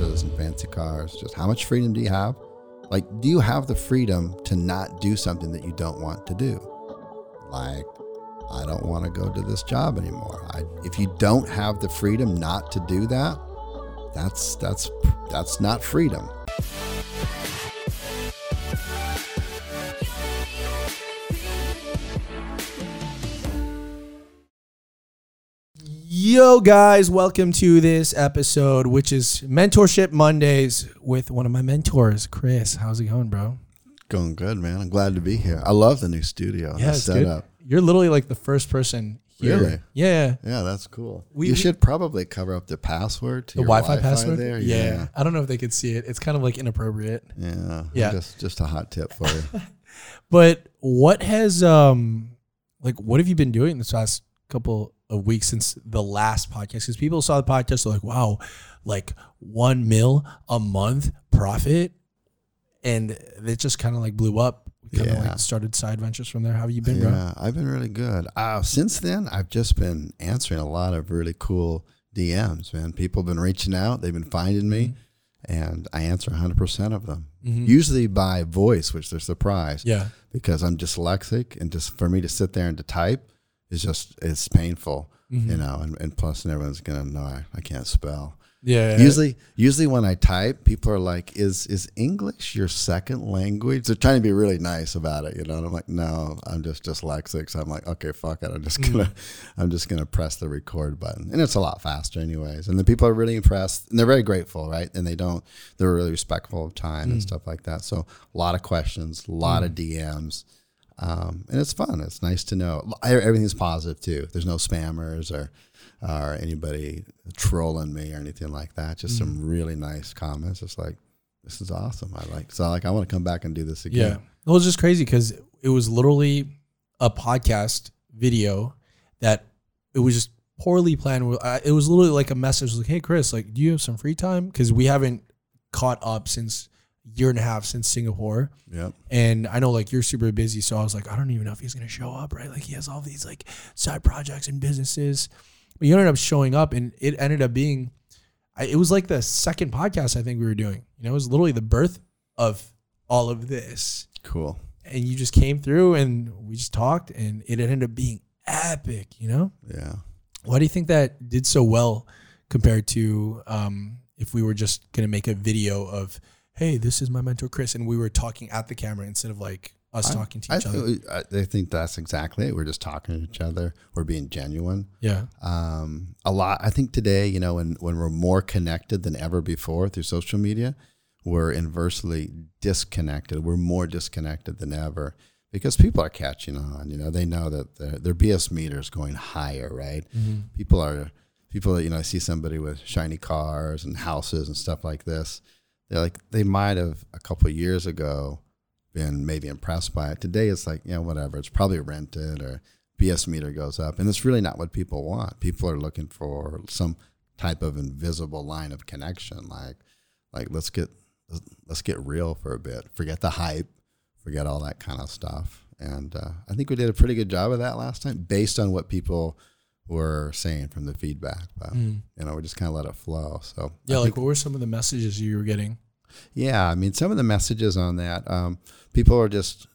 And fancy cars. Just how much freedom do you have? Like, do you have the freedom to not do something that you don't want to do? Like, I don't want to go to this job anymore. I, if you don't have the freedom not to do that, that's that's that's not freedom. Yo, guys, welcome to this episode, which is Mentorship Mondays with one of my mentors, Chris. How's it going, bro? Going good, man. I'm glad to be here. I love the new studio. Yeah, it's good. setup. You're literally like the first person here. Really? Yeah. Yeah, that's cool. We- you we- should probably cover up the password to The your Wi-Fi, password. there. Yeah. Yeah. I don't know if they could see it. It's kind of like inappropriate. Yeah. Yeah. Just just a hot tip for you. But what has um like what have you been doing this last couple of weeks since the last podcast? Because people saw the podcast, they're like, wow, like one mil a month profit. And it just kind of like blew up. We kind of Yeah. like started side ventures from there. How have you been, bro? yeah, I've been really good. Uh, since then, I've just been answering a lot of really cool DMs, man. People have been reaching out, they've been finding me, and I answer 100% of them. Mhm. Usually by voice, which they're surprised Yeah. because I'm dyslexic, and just for me to sit there and to type is just, it's painful, Mm-hmm. you know, and, and plus everyone's going to know I, I can't spell. Yeah. Usually, usually when I type, people are like, "Is is English your second language?" They're trying to be really nice about it, you know. And I'm like, "No, I'm just dyslexic." So I'm like, "Okay, fuck it. I'm just Mm. gonna, I'm just gonna press the record button, and it's a lot faster, anyways." And the people are really impressed, and they're very grateful, right? And they don't, they're really respectful of time Mm. and stuff like that. So a lot of questions, a lot of DMs. Um, and it's fun. It's nice to know I- everything's positive too. There's no spammers or or anybody trolling me or anything like that. Just some really nice comments. It's like this is awesome. I like so like I want to come back and do this again. Yeah. It was just crazy because it was literally a podcast video that it was just poorly planned. It was literally like a message like, "Hey, Chris, like, do you have some free time?" Because we haven't caught up since year and a half since Singapore, Yeah. and I know like you're super busy, so I was like, I don't even know if he's gonna show up, right? Like he has all these like side projects and businesses, but you ended up showing up, and it ended up being, I, it was like the second podcast I think we were doing. You know, it was literally the birth of all of this Cool. and you just came through and we just talked and it ended up being epic you know Yeah. why do you think that did so well compared to um, if we were just gonna make a video of hey this is my mentor chris and we were talking at the camera instead of like us I- talking to I, each other I, I think that's exactly it. We're just talking to each other. We're being genuine. yeah um, a lot. I think today, you know, when when we're more connected than ever before through social media, we're inversely disconnected. We're more disconnected than ever because people are catching on. You know, they know that their, their BS meter is going higher, right? People are people. That, you know, I see somebody with shiny cars and houses and stuff like this. They're like they might have a couple years ago been maybe impressed by it. Today it's like, yeah, whatever. It's probably rented or BS meter goes up. And it's really not what people want. People are looking for some type of invisible line of connection. Like, like let's get let's get real for a bit. Forget the hype. Forget all that kind of stuff. And uh, I think we did a pretty good job of that last time, based on what people were saying from the feedback. But you know, we just kind of let it flow. So I Mm. yeah think like what were some of the messages you were getting yeah, I mean, some of the messages on that, um, people are just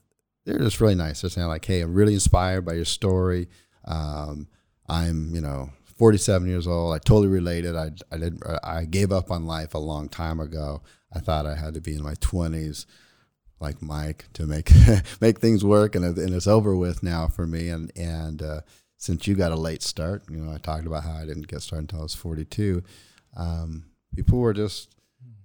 they're just really nice. They're saying like, "Hey, I'm really inspired by your story. Um, I'm, you know, 47 years old. I totally related. I, I did. I gave up on life a long time ago. I thought I had to be in my 20s, like Mike, to make make things work, and and it's over with now for me. And and uh, since you got a late start, you know, I talked about how I didn't get started until I was 42. Um, people were just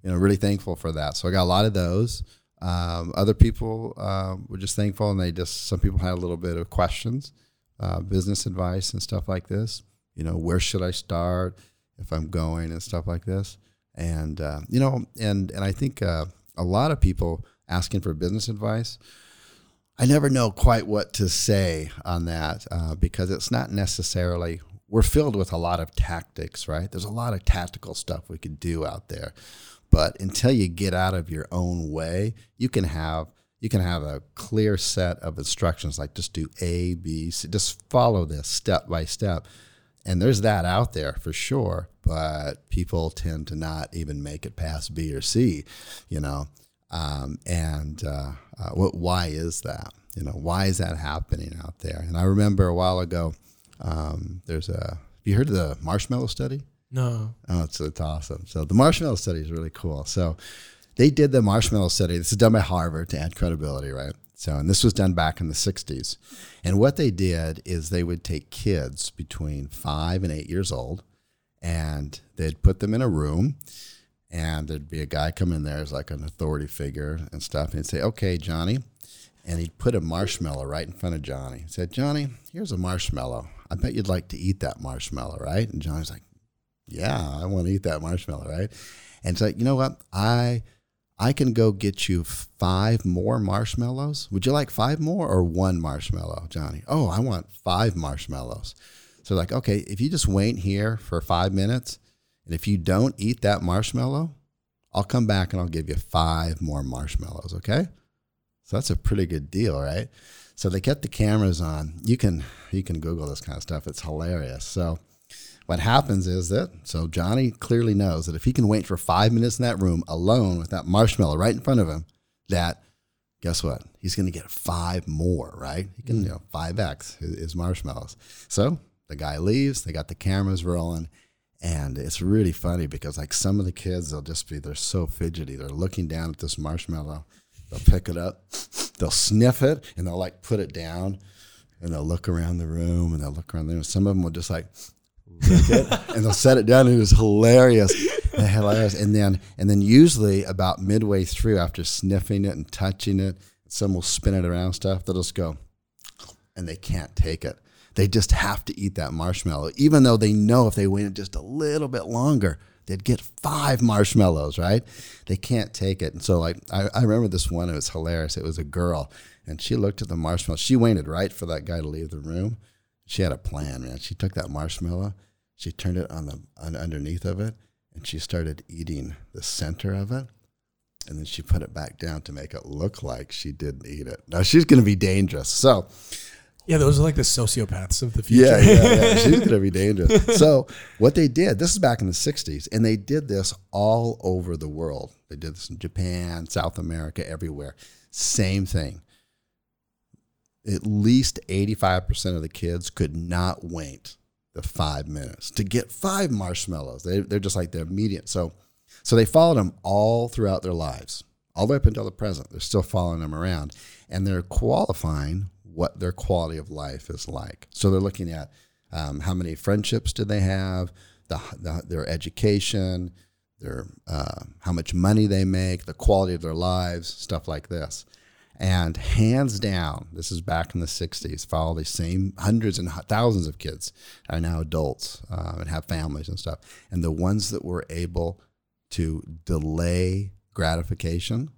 you know, really thankful for that. So I got a lot of those. Um, other people um, were just thankful, and they just some people had a little bit of questions, uh, business advice and stuff like this. You know, where should I start if I'm going and stuff like this, and uh, you know, and and I think uh, a lot of people asking for business advice. I never know quite what to say on that uh, because it's not necessarily. We're filled with a lot of tactics, right? There's a lot of tactical stuff we could do out there, but until you get out of your own way, you can have you can have a clear set of instructions like just do A, B, C, just follow this step by step. and there's that out there for sure, but people tend to not even make it past B or C, you know. Um, and uh, uh, what? Why is that? You know, why is that happening out there? And I remember a while ago, um, there's a. Have you heard of the marshmallow study? No. Oh, it's, it's awesome. So the marshmallow study is really cool. So they did the marshmallow study. This is done by Harvard to add credibility, right? So, and this was done back in the 60s. And what they did is they would take kids between five and eight years old and they'd put them in a room and there'd be a guy come in there as like an authority figure and stuff. And he'd say, okay, Johnny. And he'd put a marshmallow right in front of Johnny. He said, Johnny, here's a marshmallow. I bet you'd like to eat that marshmallow, right? And Johnny's like, yeah, I want to eat that marshmallow, right? And it's like, you know what? I I can go get you five more marshmallows. Would you like five more or one marshmallow, Johnny? Oh, I want five marshmallows. So like, okay, if you just wait here for five minutes, and if you don't eat that marshmallow, I'll come back and I'll give you five more marshmallows. Okay. So that's a pretty good deal, right? So they kept the cameras on. You can you can Google this kind of stuff. It's hilarious. So what happens is that so Johnny clearly knows that if he can wait for five minutes in that room alone with that marshmallow right in front of him, that guess what? He's going to get five more, right? He can, hmm. you know, five x his marshmallows. So the guy leaves. They got the cameras rolling, and it's really funny because like some of the kids, they'll just be they're so fidgety. They're looking down at this marshmallow. They'll pick it up, they'll sniff it, and they'll like put it down, and they'll look around the room, and they'll look around the room. Some of them will just like it and they'll set it down. And it was hilarious, hilarious. And then, and then usually about midway through, after sniffing it and touching it, some will spin it around stuff. They'll just go, and they can't take it. They just have to eat that marshmallow, even though they know if they waited just a little bit longer, they'd get five marshmallows. Right? They can't take it. And so, like, I, I remember this one. It was hilarious. It was a girl, and she looked at the marshmallow. She waited right for that guy to leave the room. She had a plan, man. She took that marshmallow she turned it on the on underneath of it, and she started eating the center of it, and then she put it back down to make it look like she didn't eat it. Now she's going to be dangerous. So. Yeah, those are like the sociopaths of the future. Yeah, yeah, yeah. She's going to be dangerous. So, what they did, this is back in the 60s, and they did this all over the world. They did this in Japan, South America, everywhere. Same thing. At least 85% of the kids could not wait the five minutes to get five marshmallows. They, they're just like they're immediate. So, so they followed them all throughout their lives, all the way up until the present. They're still following them around, and they're qualifying what their quality of life is like. So they're looking at um, how many friendships do they have, the, the their education, their uh, how much money they make, the quality of their lives, stuff like this. And hands down, this is back in the 60s, follow the same hundreds and thousands of kids are now adults uh, and have families and stuff. And the ones that were able to delay gratification,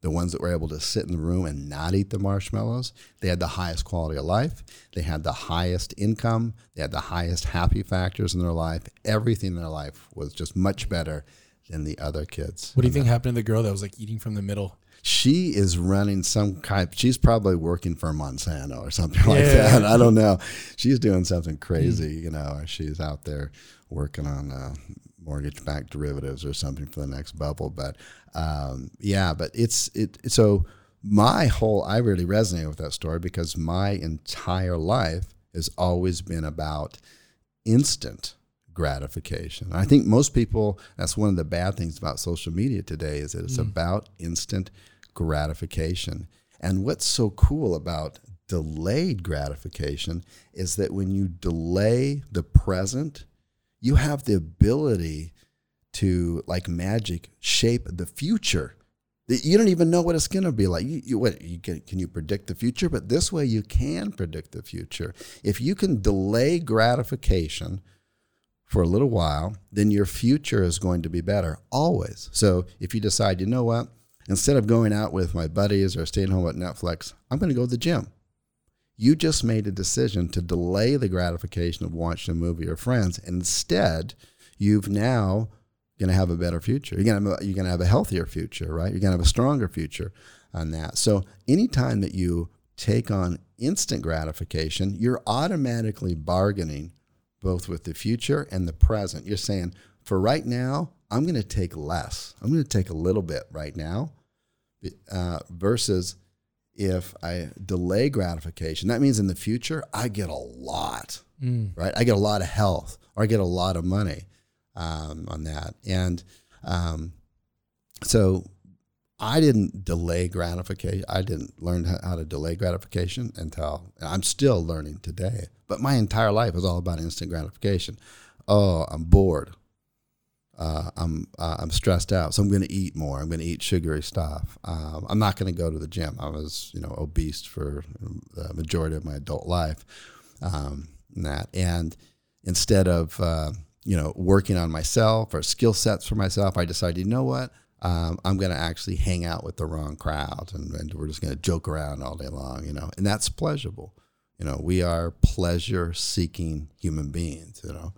the ones that were able to sit in the room and not eat the marshmallows, they had the highest quality of life. They had the highest income. They had the highest happy factors in their life. Everything in their life was just much better than the other kids. What do you think happened to the girl that was like eating from the middle? she is running some kind she's probably working for Monsanto or something like that. I don't know. She's doing something crazy, mm. you know, she's out there working on uh, mortgage backed derivatives or something for the next bubble. But um, yeah, but it's it so my whole I really resonate with that story because my entire life has always been about instant gratification. I think most people that's one of the bad things about social media today is that it's mm. about instant gratification. And what's so cool about delayed gratification is that when you delay the present, you have the ability to, like magic, shape the future. You don't even know what it's going to be like. You, you, what, you can, can you predict the future? But this way, you can predict the future. If you can delay gratification for a little while, then your future is going to be better always. So if you decide, you know what, Instead of going out with my buddies or staying home at Netflix, I'm going to go to the gym. You just made a decision to delay the gratification of watching a movie or friends. Instead, you've now going to have a better future. You're going to have a, you're going to have a healthier future, right? You're going to have a stronger future on that. So anytime that you take on instant gratification, you're automatically bargaining both with the future and the present. You're saying, for right now, I'm going to take less. I'm going to take a little bit right now, uh, versus if I delay gratification. That means in the future, I get a lot, mm. right? I get a lot of health or I get a lot of money um, on that. And um, so I didn't delay gratification. I didn't learn how to delay gratification until I'm still learning today. But my entire life is all about instant gratification. Oh, I'm bored. Uh, I'm uh, I'm stressed out, so I'm going to eat more. I'm going to eat sugary stuff. Um, I'm not going to go to the gym. I was you know obese for the majority of my adult life. Um, and that and instead of uh, you know working on myself or skill sets for myself, I decided you know what um, I'm going to actually hang out with the wrong crowd and, and we're just going to joke around all day long, you know, and that's pleasurable. You know, we are pleasure seeking human beings, you know.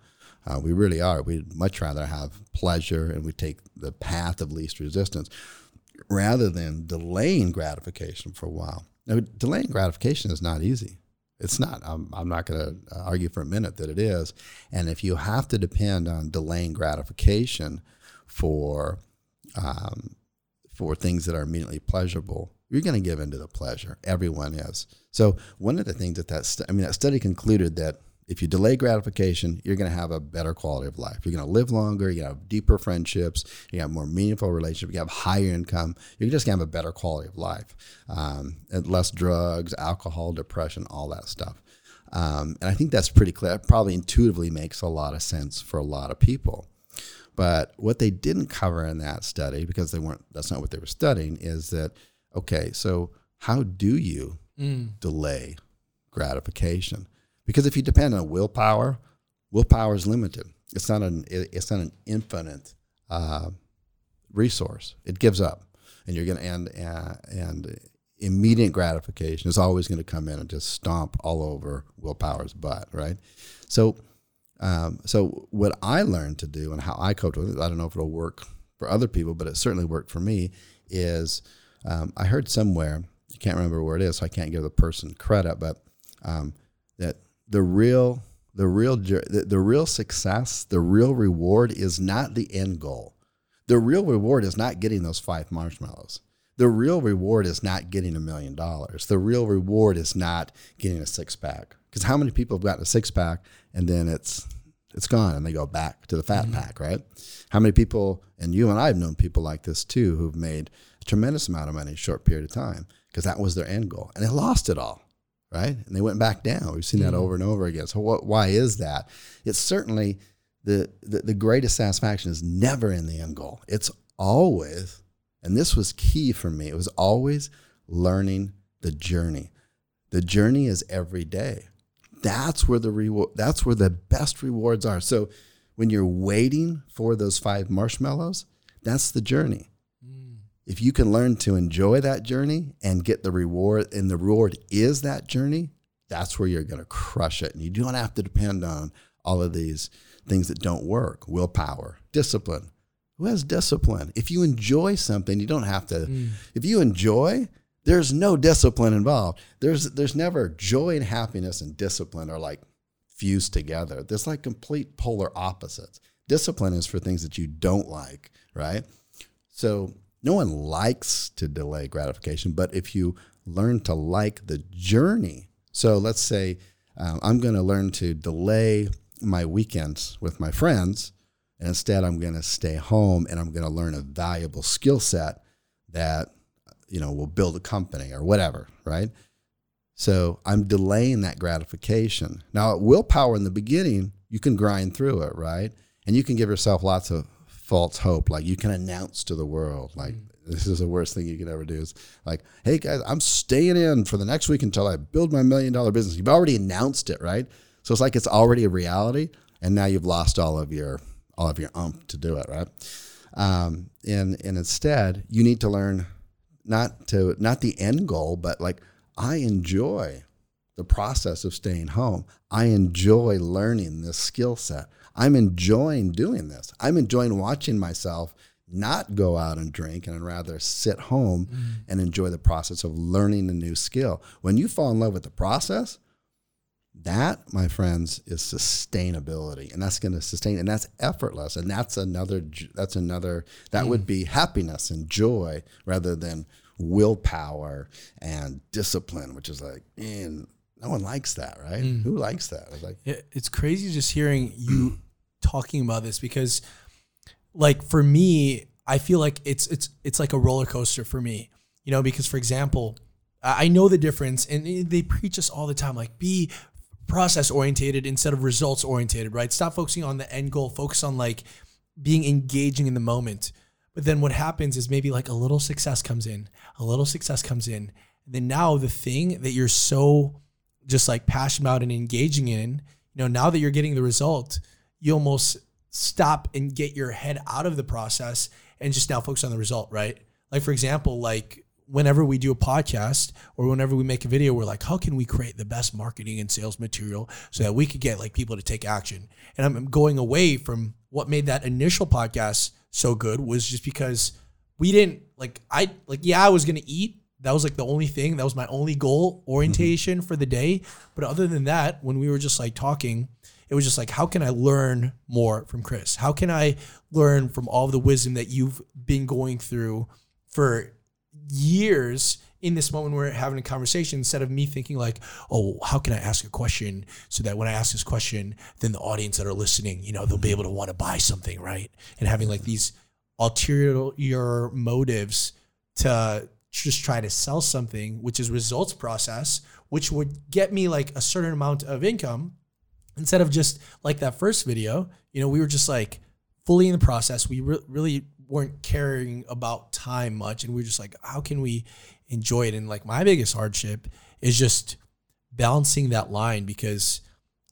Uh, we really are. We'd much rather have pleasure and we take the path of least resistance rather than delaying gratification for a while. Now, delaying gratification is not easy. It's not. I'm, I'm not going to argue for a minute that it is. And if you have to depend on delaying gratification for um, for things that are immediately pleasurable, you're going to give into the pleasure. Everyone is. So one of the things that that I mean that study concluded that if you delay gratification, you're going to have a better quality of life. You're going to live longer. To have deeper friendships. You have more meaningful relationships. You have higher income. You're just going to have a better quality of life. Um, and less drugs, alcohol, depression, all that stuff. Um, and I think that's pretty clear. It probably intuitively makes a lot of sense for a lot of people. But what they didn't cover in that study, because they weren't, that's not what they were studying, is that, okay, so how do you mm. delay gratification? Because if you depend on willpower, willpower is limited. It's not an it's not an infinite uh, resource. It gives up, and you're gonna and uh, and immediate gratification is always going to come in and just stomp all over willpower's butt, right? So, um, so what I learned to do and how I coped with it, I don't know if it'll work for other people, but it certainly worked for me. Is um, I heard somewhere, I can't remember where it is, so I can't give the person credit, but um, that the real the real the, the real success, the real reward is not the end goal. The real reward is not getting those five marshmallows. The real reward is not getting a million dollars. The real reward is not getting a six pack. Because how many people have gotten a six pack and then it's it's gone and they go back to the fat mm-hmm. pack, right? How many people, and you and I have known people like this too, who've made a tremendous amount of money in a short period of time because that was their end goal and they lost it all right? And they went back down. We've seen that mm-hmm. over and over again. So what, why is that? It's certainly the, the, the greatest satisfaction is never in the end goal. It's always, and this was key for me. It was always learning the journey. The journey is every day. That's where the reward. That's where the best rewards are. So when you're waiting for those five marshmallows, that's the journey if you can learn to enjoy that journey and get the reward, and the reward is that journey, that's where you're going to crush it. And you don't have to depend on all of these things that don't work willpower, discipline. Who has discipline? If you enjoy something, you don't have to. Mm. If you enjoy, there's no discipline involved. There's there's never joy and happiness and discipline are like fused together. There's like complete polar opposites. Discipline is for things that you don't like, right? So no one likes to delay gratification, but if you learn to like the journey, so let's say uh, I'm going to learn to delay my weekends with my friends, and instead I'm going to stay home and I'm going to learn a valuable skill set that you know will build a company or whatever, right? So I'm delaying that gratification. Now, willpower in the beginning, you can grind through it, right? And you can give yourself lots of false hope. Like you can announce to the world, like mm-hmm. this is the worst thing you can ever do. Is like, hey guys, I'm staying in for the next week until I build my million dollar business. You've already announced it, right? So it's like it's already a reality, and now you've lost all of your all of your umph to do it, right? Um, and and instead, you need to learn not to not the end goal, but like I enjoy the process of staying home. I enjoy learning this skill set. I'm enjoying doing this. I'm enjoying watching myself not go out and drink and rather sit home mm. and enjoy the process of learning a new skill. When you fall in love with the process, That, my friends, is sustainability, and that's going to sustain, and that's effortless, and that's another. That's another. That would be happiness and joy rather than willpower and discipline, which is like, man, no one likes that, right? Mm. Who likes that? It's like, It- it's crazy just hearing you talking about this because like for me i feel like it's it's it's like a roller coaster for me you know because for example i I know the difference and they preach us all the time like be process orientated instead of results orientated right stop focusing on the end goal focus on like being engaging in the moment but then what happens is maybe like a little success comes in a little success comes in and then now the thing that you're so just like passionate about and engaging in, you know, now that you're getting the result, you almost stop and get your head out of the process and just now focus on the result, right? Like for example, like whenever we do a podcast or whenever we make a video, we're like, how can we create the best marketing and sales material so that we could get like people to take action? And I'm going away from what made that initial podcast so good was just because we didn't like I like yeah, I was gonna eat. That was like the only thing. That was my only goal mm-hmm. orientation for the day. But other than that, when we were just like talking, it was just like, how can I learn more from Chris? How can I learn from all the wisdom that you've been going through for years in this moment we're having a conversation instead of me thinking like oh how can i ask a question so that when i ask this question then the audience that are listening you know they'll be able to want to buy something right and having like mm-hmm. these ulterior motives to just try to sell something which is results process which would get me like a certain amount of income instead of just like that first video you know we were just like fully in the process. We re- really weren't caring about time much and we were just like how can we enjoy it? And like my biggest hardship is just balancing that line because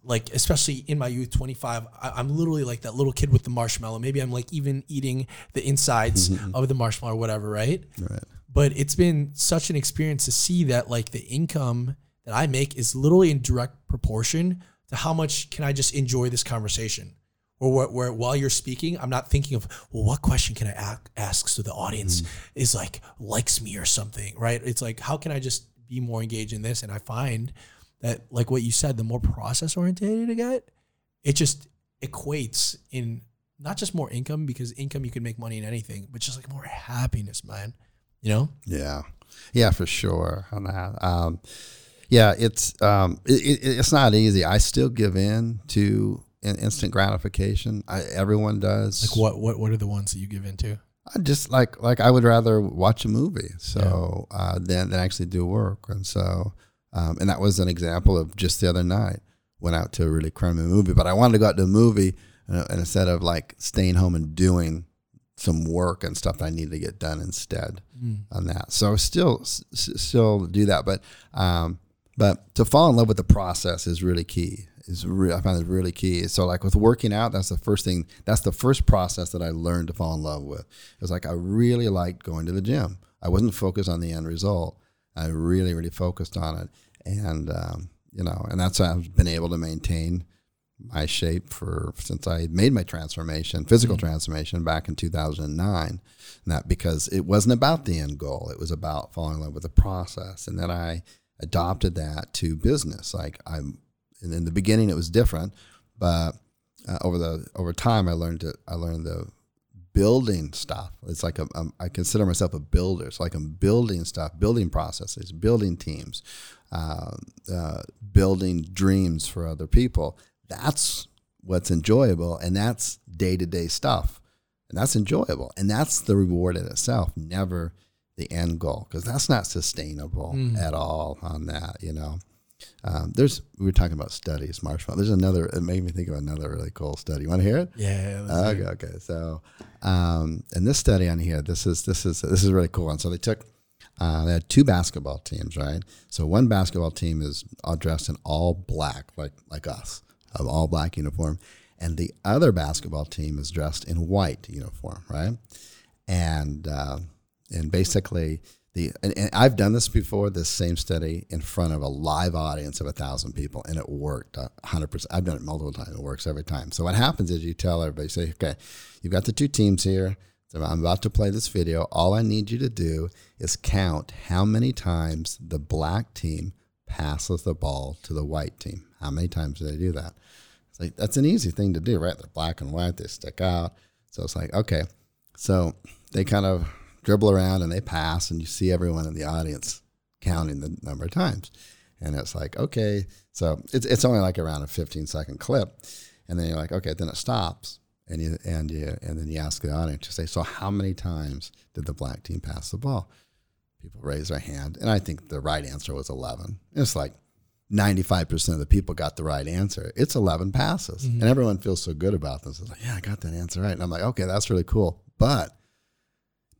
like especially in my youth 25 I, i'm literally like that little kid with the marshmallow. Maybe i'm like even eating the insides mm-hmm. of the marshmallow or whatever right? Right. But it's been such an experience to see that like the income that I make is literally in direct proportion to how much can I just enjoy this conversation. Or where, where while you're speaking, I'm not thinking of well, what question can I ac- ask so the audience mm. is like likes me or something, right? It's like how can I just be more engaged in this? And I find that like what you said, the more process oriented I get, it just equates in not just more income because income you can make money in anything, but just like more happiness, man. You know? Yeah, yeah, for sure on that. Um, yeah, it's um, it, it, it's not easy. I still give in to in instant gratification. I, everyone does. Like what what what are the ones that you give into? I just like like I would rather watch a movie so uh, than than actually do work, and so um, and that was an example of just the other night went out to a really crummy movie, but I wanted to go out to a movie and instead of like staying home and doing some work and stuff that I needed to get done instead on that. So still s- still do that, but um, but to fall in love with the process is really key. Is re- I find it really key. So like with working out, that's the first thing. That's the first process that I learned to fall in love with. It was like I really liked going to the gym. I wasn't focused on the end result. I really really focused on it, and um, you know, and that's how I've been able to maintain my shape for since I made my transformation, physical transformation back in 2009. And that because it wasn't about the end goal, it was about falling in love with the process. And then I adopted that to business. Like I'm, and in the beginning it was different, but uh, over the over time I learned to I learned the building stuff. It's like a, um, I consider myself a builder. It's like I'm building stuff, building processes, building teams, uh, uh, building dreams for other people. That's what's enjoyable, and that's day to day stuff, and that's enjoyable, and that's the reward in itself. Never the end goal because that's not sustainable at all. On that, you know. Um, there's we were talking about studies, marshmallow. There's another. It made me think of another really cool study. You want to hear it? Yeah. Okay, it. okay. So, um, in this study on here, this is this is this is really cool one. So they took, uh, they had two basketball teams, right? So one basketball team is all dressed in all black, like like us, of all black uniform, and the other basketball team is dressed in white uniform, right? And uh, and basically the and, and I've done this before, this same study in front of a live audience of a thousand people, and it worked hundred percent. I've done it multiple times; it works every time. So what happens is you tell everybody, say, okay, you've got the two teams here. So I'm about to play this video. All I need you to do is count how many times the black team passes the ball to the white team. How many times do they do that? It's like that's an easy thing to do, right? They're black and white, they stick out. So it's like, okay. So they kind of dribble around and they pass, and you see everyone in the audience counting the number of times. And it's like, okay. So it's, it's only like around a 15 second clip. And then you're like, okay, then it stops. And you and you and then you ask the audience to say, so how many times did the black team pass the ball? People raise their hand, and I think the right answer was 11. It's like 95% of the people got the right answer. It's 11 passes. Mm-hmm. And everyone feels so good about this. It's like, yeah, I got that answer right. And I'm like, okay, that's really cool. But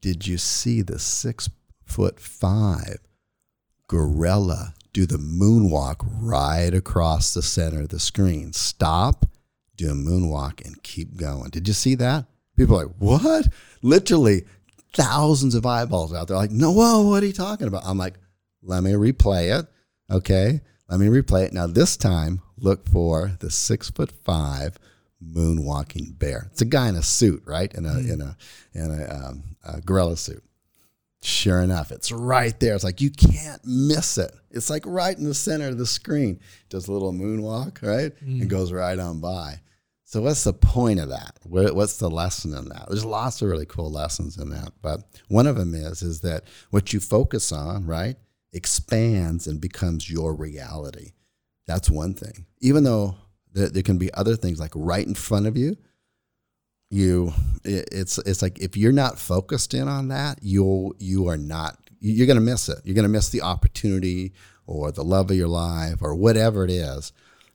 did you see the six foot five gorilla do the moonwalk right across the center of the screen? Stop, do a moonwalk, and keep going. Did you see that? People are like, what? Literally thousands of eyeballs out there. Like, no, whoa, what are you talking about? I'm like, let me replay it. Okay. Let me replay it. Now, this time, look for the six foot five moonwalking bear. It's a guy in a suit, right? In a mm. in a in a, um, a, gorilla suit. Sure enough, it's right there. It's like you can't miss it. It's like right in the center of the screen. Does a little moonwalk, right, mm. and goes right on by. So what's the point of that? What's the lesson in that? There's lots of really cool lessons in that, but one of them is is that what you focus on, right, expands and becomes your reality. That's one thing. Even though there, there can be other things like right in front of you, you it's it's like if you're not focused in on that, you'll you are not you're going to miss it. You're going to miss the opportunity or the love of your life or whatever it is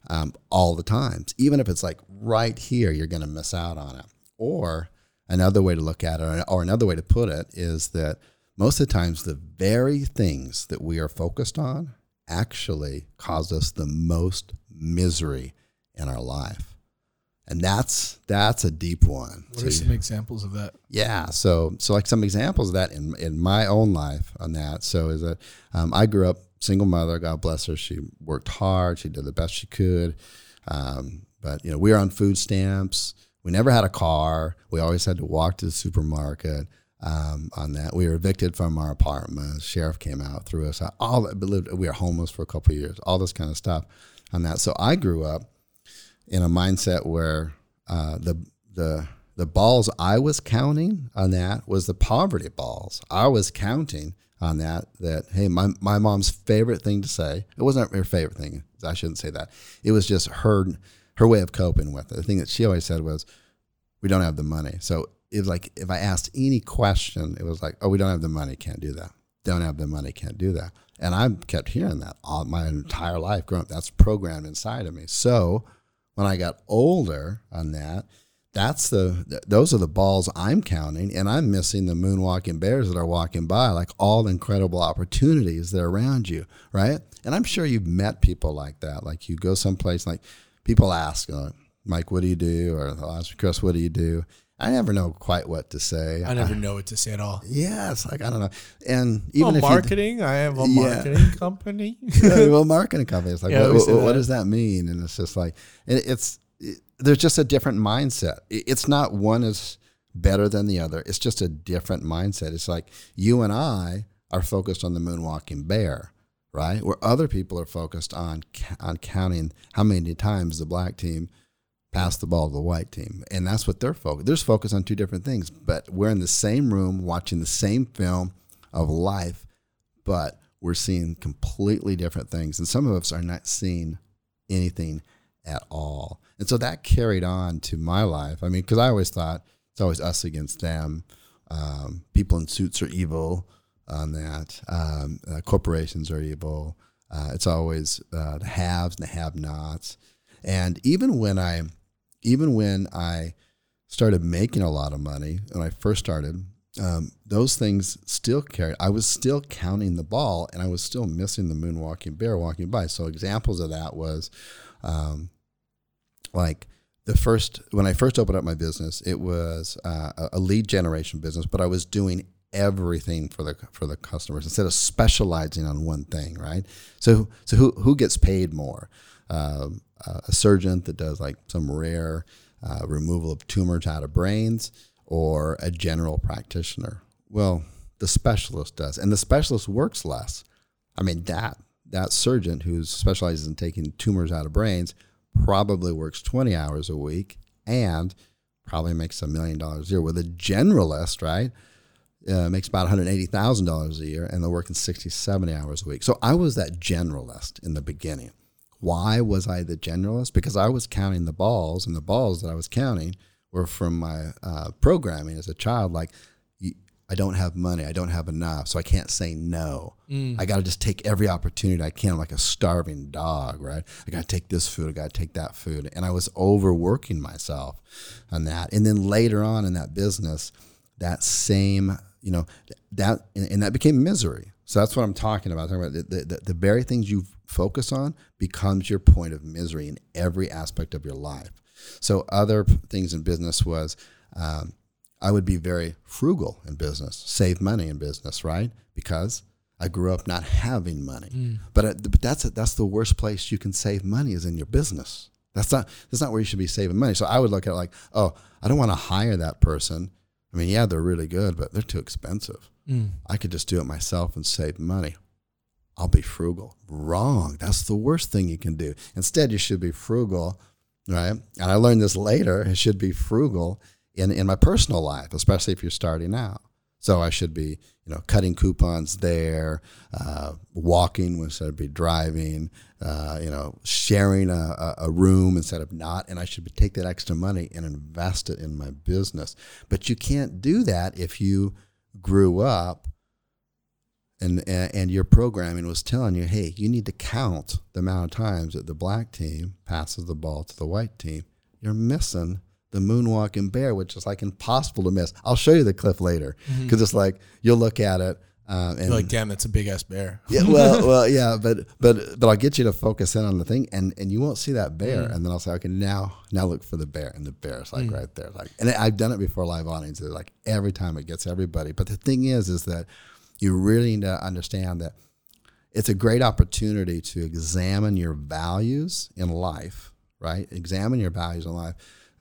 um, all the times. Even if it's like right here, you're going to miss out on it. Or another way to look at it, or another way to put it, is that most of the times the very things that we are focused on actually cause us the most misery in our life. And that's that's a deep one. What so, are some examples of that? Yeah so so like some examples of that in in my own life on that. So is that um, i grew up single mother god bless her. She worked hard. She did the best she could. Um, but you know we were on food stamps. We never had a car. We always had to walk to the supermarket um, on that. We were evicted from our apartment. Sheriff came out, threw us out. All that, we were homeless for a couple years. All this kind of stuff on that. So I grew up in a mindset where uh, the the the balls I was counting on that was the poverty balls. I was counting on that. That hey, my my mom's favorite thing to say. It wasn't her favorite thing. I shouldn't say that. It was just her her way of coping with it. The thing that she always said was, "We don't have the money." So was like if I asked any question, it was like, "Oh, we don't have the money, can't do that. Don't have the money, can't do that." And I kept hearing that all my entire life growing up. That's programmed inside of me. So when I got older on that, that's the those are the balls I'm counting, and I'm missing the moonwalking bears that are walking by, like all incredible opportunities that are around you, right? And I'm sure you've met people like that. Like you go someplace, like people ask, uh, Mike, what do you do? Or they'll ask Chris, what do you do? I never know quite what to say. I never I, know what to say at all. Yeah, it's like I don't know. And even well, marketing, I have a marketing yeah. company. yeah, well, marketing company. It's like, yeah, what, what, what, does that mean? And it's just like it, it's it, there's just a different mindset. It, it's not one is better than the other. It's just a different mindset. It's like you and I are focused on the moonwalking bear, right? Where other people are focused on on counting how many times the black team pass the ball to the white team. And that's what they're focused. They're focused on two different things, but we're in the same room watching the same film of life, but we're seeing completely different things. And some of us are not seeing anything at all. And so that carried on to my life. I mean, because I always thought it's always us against them. Um, people in suits are evil on that. Um, uh, corporations are evil. Uh, it's always uh, the haves and the have nots. And even when I even when I started making a lot of money, when I first started, um, those things still carried. I was still counting the ball, and I was still missing the moonwalking bear walking by. So examples of that was, um, like the first when I first opened up my business, it was uh, a lead generation business, but I was doing everything for the for the customers instead of specializing on one thing, right? So so who who gets paid more? Um, uh, a surgeon that does like some rare uh, removal of tumors out of brains or a general practitioner. Well, the specialist does, and the specialist works less. I mean that that surgeon who specializes in taking tumors out of brains probably works 20 hours a week and probably makes a million dollars a year. With a generalist, right, uh, makes about $180,000 a year and they're working 60, 70 hours a week. So I was that generalist in the beginning. Why was I the generalist? Because I was counting the balls, and the balls that I was counting were from my uh, programming as a child. Like, I don't have money. I don't have enough. So I can't say no. Mm. I got to just take every opportunity I can, like a starving dog, right? I got to take this food. I got to take that food. And I was overworking myself on that. And then later on in that business, that same, you know, that, and, that became misery. So that's what I'm talking about. Talking about the, the, the very things you focus on becomes your point of misery in every aspect of your life. So other things in business was um, I would be very frugal in business, save money in business, right? Because I grew up not having money. Mm. But, uh, but that's that's the worst place you can save money is in your business. That's not that's not where you should be saving money. So I would look at it like, oh, I don't want to hire that person. I mean, yeah, they're really good, but they're too expensive. Mm. I could just do it myself and save money. I'll be frugal. Wrong. That's the worst thing you can do. Instead, you should be frugal, right? And I learned this later. It should be frugal in, in my personal life, especially if you're starting out. So I should be, you know, cutting coupons there, uh, walking instead of be driving, uh, you know, sharing a, a, room instead of not. And I should take that extra money and invest it in my business. But you can't do that if you grew up and and your programming was telling you, hey, you need to count the amount of times that the black team passes the ball to the white team. You're missing the moonwalking bear, which is like impossible to miss. I'll show you the clip later because mm-hmm. it's like you'll look at it. Um, and You're like, damn, that's a big ass bear. yeah, well, well, yeah, but but but I'll get you to focus in on the thing, and and you won't see that bear, mm. and then I'll say, okay, now now look for the bear, and the bear is like mm. right there, like, and I've done it before live audiences, like every time it gets everybody. But the thing is, is that you really need to understand that it's a great opportunity to examine your values in life, right? Examine your values in life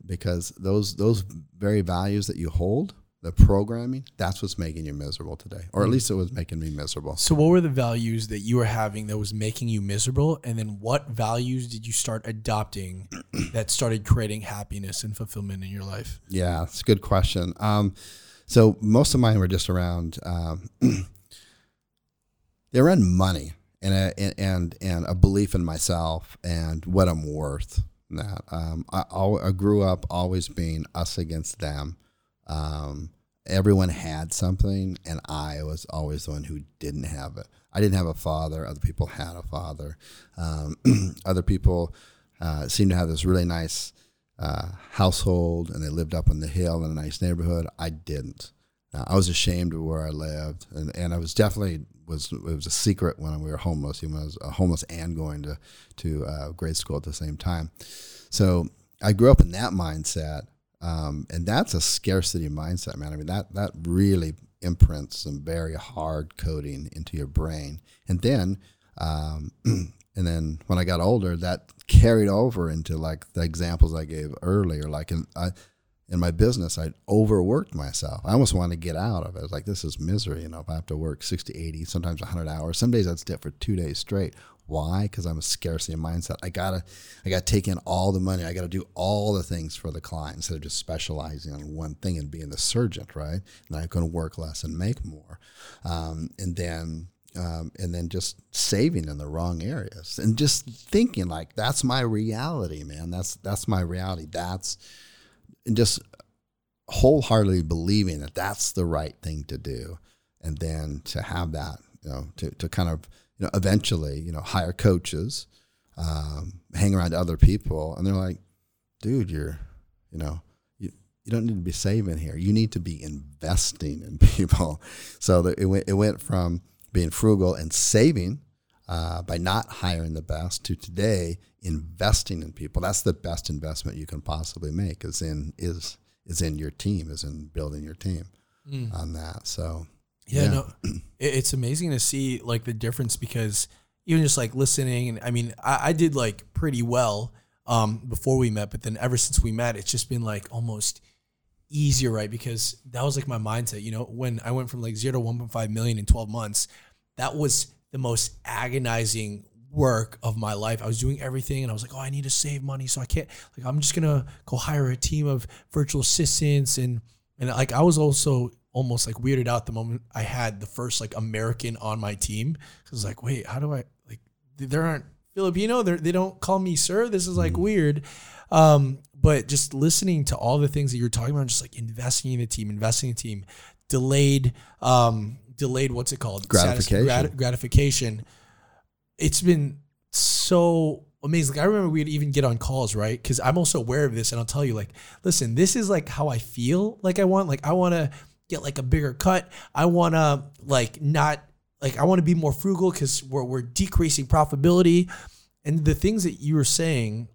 because those those very values that you hold, the programming, that's what's making you miserable today, or at mm. least it was making me miserable. So, what were the values that you were having that was making you miserable, and then what values did you start adopting that started creating happiness and fulfillment in your life? Yeah, it's a good question. Um, so most of mine were just around um, they around money and a, and and a belief in myself and what I'm worth. That um, I, I grew up always being us against them. Um, everyone had something, and I was always the one who didn't have it. I didn't have a father. Other people had a father. Um, other people uh, seemed to have this really nice uh, household and they lived up on the hill in a nice neighborhood. I didn't. I was ashamed of where I lived, and, and I was definitely was it was a secret when we were homeless. Even I was homeless and going to to uh, grade school at the same time. So I grew up in that mindset, um, and that's a scarcity mindset, man. I mean that that really imprints some very hard coding into your brain, and then um, and then when I got older, that carried over into like the examples I gave earlier. Like in I, in my business, I overworked myself. I almost wanted to get out of it. I was like, this is misery. You know, if I have to work 60, 80, sometimes 100 hours, some days I'd sit for two days straight. Why? Because I'm a scarcity mindset. I gotta, I gotta take in all the money. I gotta do all the things for the client instead of just specializing on one thing and being the surgeon, right? And going to work less and make more. Um, and then um, and then just saving in the wrong areas and just thinking like that's my reality man. That's that's my reality. That's and just wholeheartedly believing that that's the right thing to do. And then to have that you know to, to kind of you know eventually you know hire coaches um, hang around other people. And they're like dude you're you know you, you don't need to be saving here. You need to be investing in people. So it went, it went from being frugal and saving uh, by not hiring the best to today investing in people. That's the best investment you can possibly make is in is is in your team, is in building your team mm. on that. So yeah, yeah. no, it's amazing to see like the difference because even just like listening and I mean I, I did like pretty well um, before we met, but then ever since we met, it's just been like almost easier, right? Because that was like my mindset. You know, when I went from like zero to 1.5 million in 12 months, that was the most agonizing work of my life. I was doing everything and I was like, oh, I need to save money. So I can't, like, I'm just going to go hire a team of virtual assistants. And, and like, I was also almost like weirded out the moment I had the first like American on my team. I was like, wait, how do I, like, there aren't Filipino. They're, they don't call me sir. This is like mm. weird. Um, but just listening to all the things that you're talking about, just like investing in the team, investing in the team, delayed, um, delayed, what's it called? Gratification. Grat- gratification. It's been so amazing. Like I remember we'd even get on calls, right? Because I'm also aware of this, and I'll tell you, like, listen, this is like how I feel. Like I want, like I want to get like a bigger cut. I want to like not like I want to be more frugal because we're we're decreasing profitability, and the things that you were saying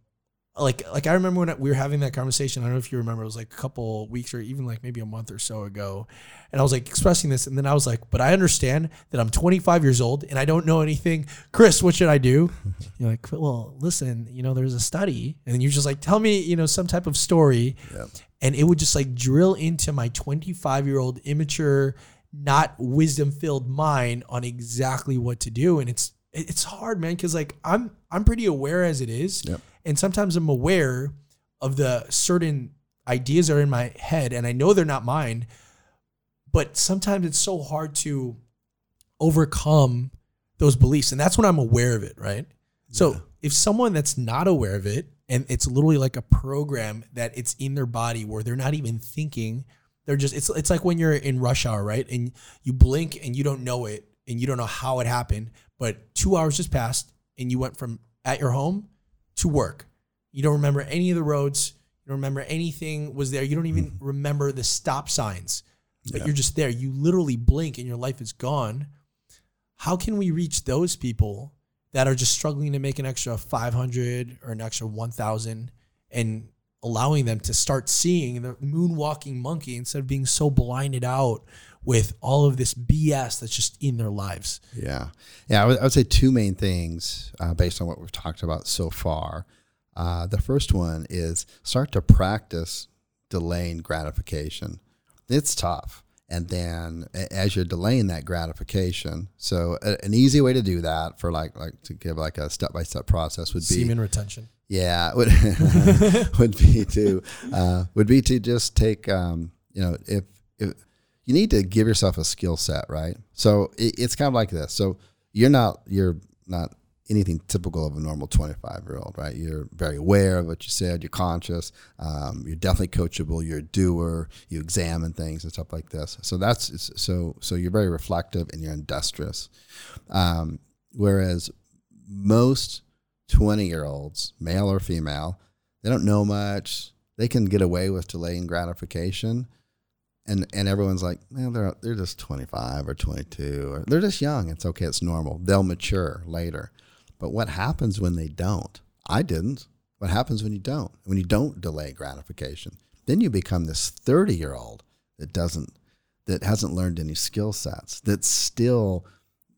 like like I remember when we were having that conversation. I don't know if you remember. It was like a couple weeks or even like maybe a month or so ago, and I was like expressing this, and then I was like, "But I understand that I'm 25 years old and I don't know anything." Chris, what should I do? You're like, "Well, listen, you know, there's a study," and you're just like tell me, you know, some type of story, yep. and it would just like drill into my 25 year old immature, not wisdom filled mind on exactly what to do, and it's it's hard, man, because like I'm I'm pretty aware as it is. Yep and sometimes I'm aware of the certain ideas are in my head and I know they're not mine, but sometimes it's so hard to overcome those beliefs. And that's when I'm aware of it, right? Yeah. So if someone that's not aware of it and it's literally like a program that it's in their body where they're not even thinking, they're just it's it's like when you're in rush hour, right? And you blink and you don't know it and you don't know how it happened, but 2 hours just passed and you went from at your home to work. You don't remember any of the roads. You don't remember anything was there. You don't even mm-hmm. remember the stop signs, but yeah. you're just there. You literally blink and your life is gone. How can we reach those people that are just struggling to make an extra 500 or an extra 1000 and allowing them to start seeing the moonwalking monkey instead of being so blinded out with all of this BS that's just in their lives. Yeah. Yeah. I would, I would say two main things uh, based on what we've talked about so far. Uh, the first one is start to practice delaying gratification. It's tough. And then as you're delaying that gratification, so a, an easy way to do that for like like to give like a step by step process would be semen retention. Yeah, would would be to uh, would be to just take um, you know if if you need to give yourself a skill set, right? So it, it's kind of like this. So you're not you're not anything typical of a normal 25 year old, right? You're very aware of what you said. You're conscious. Um, you're definitely coachable. You're a doer. You examine things and stuff like this. So that's so so you're very reflective and you're industrious. Um, whereas most 20 year olds, male or female, they don't know much. They can get away with delaying gratification and and everyone's like, man, they're they're just 25 or 22 or they're just young. It's okay. It's normal. They'll mature later. But what happens when they don't? I didn't. What happens when you don't? When you don't delay gratification, then you become this 30 year old that doesn't that hasn't learned any skill sets. That's still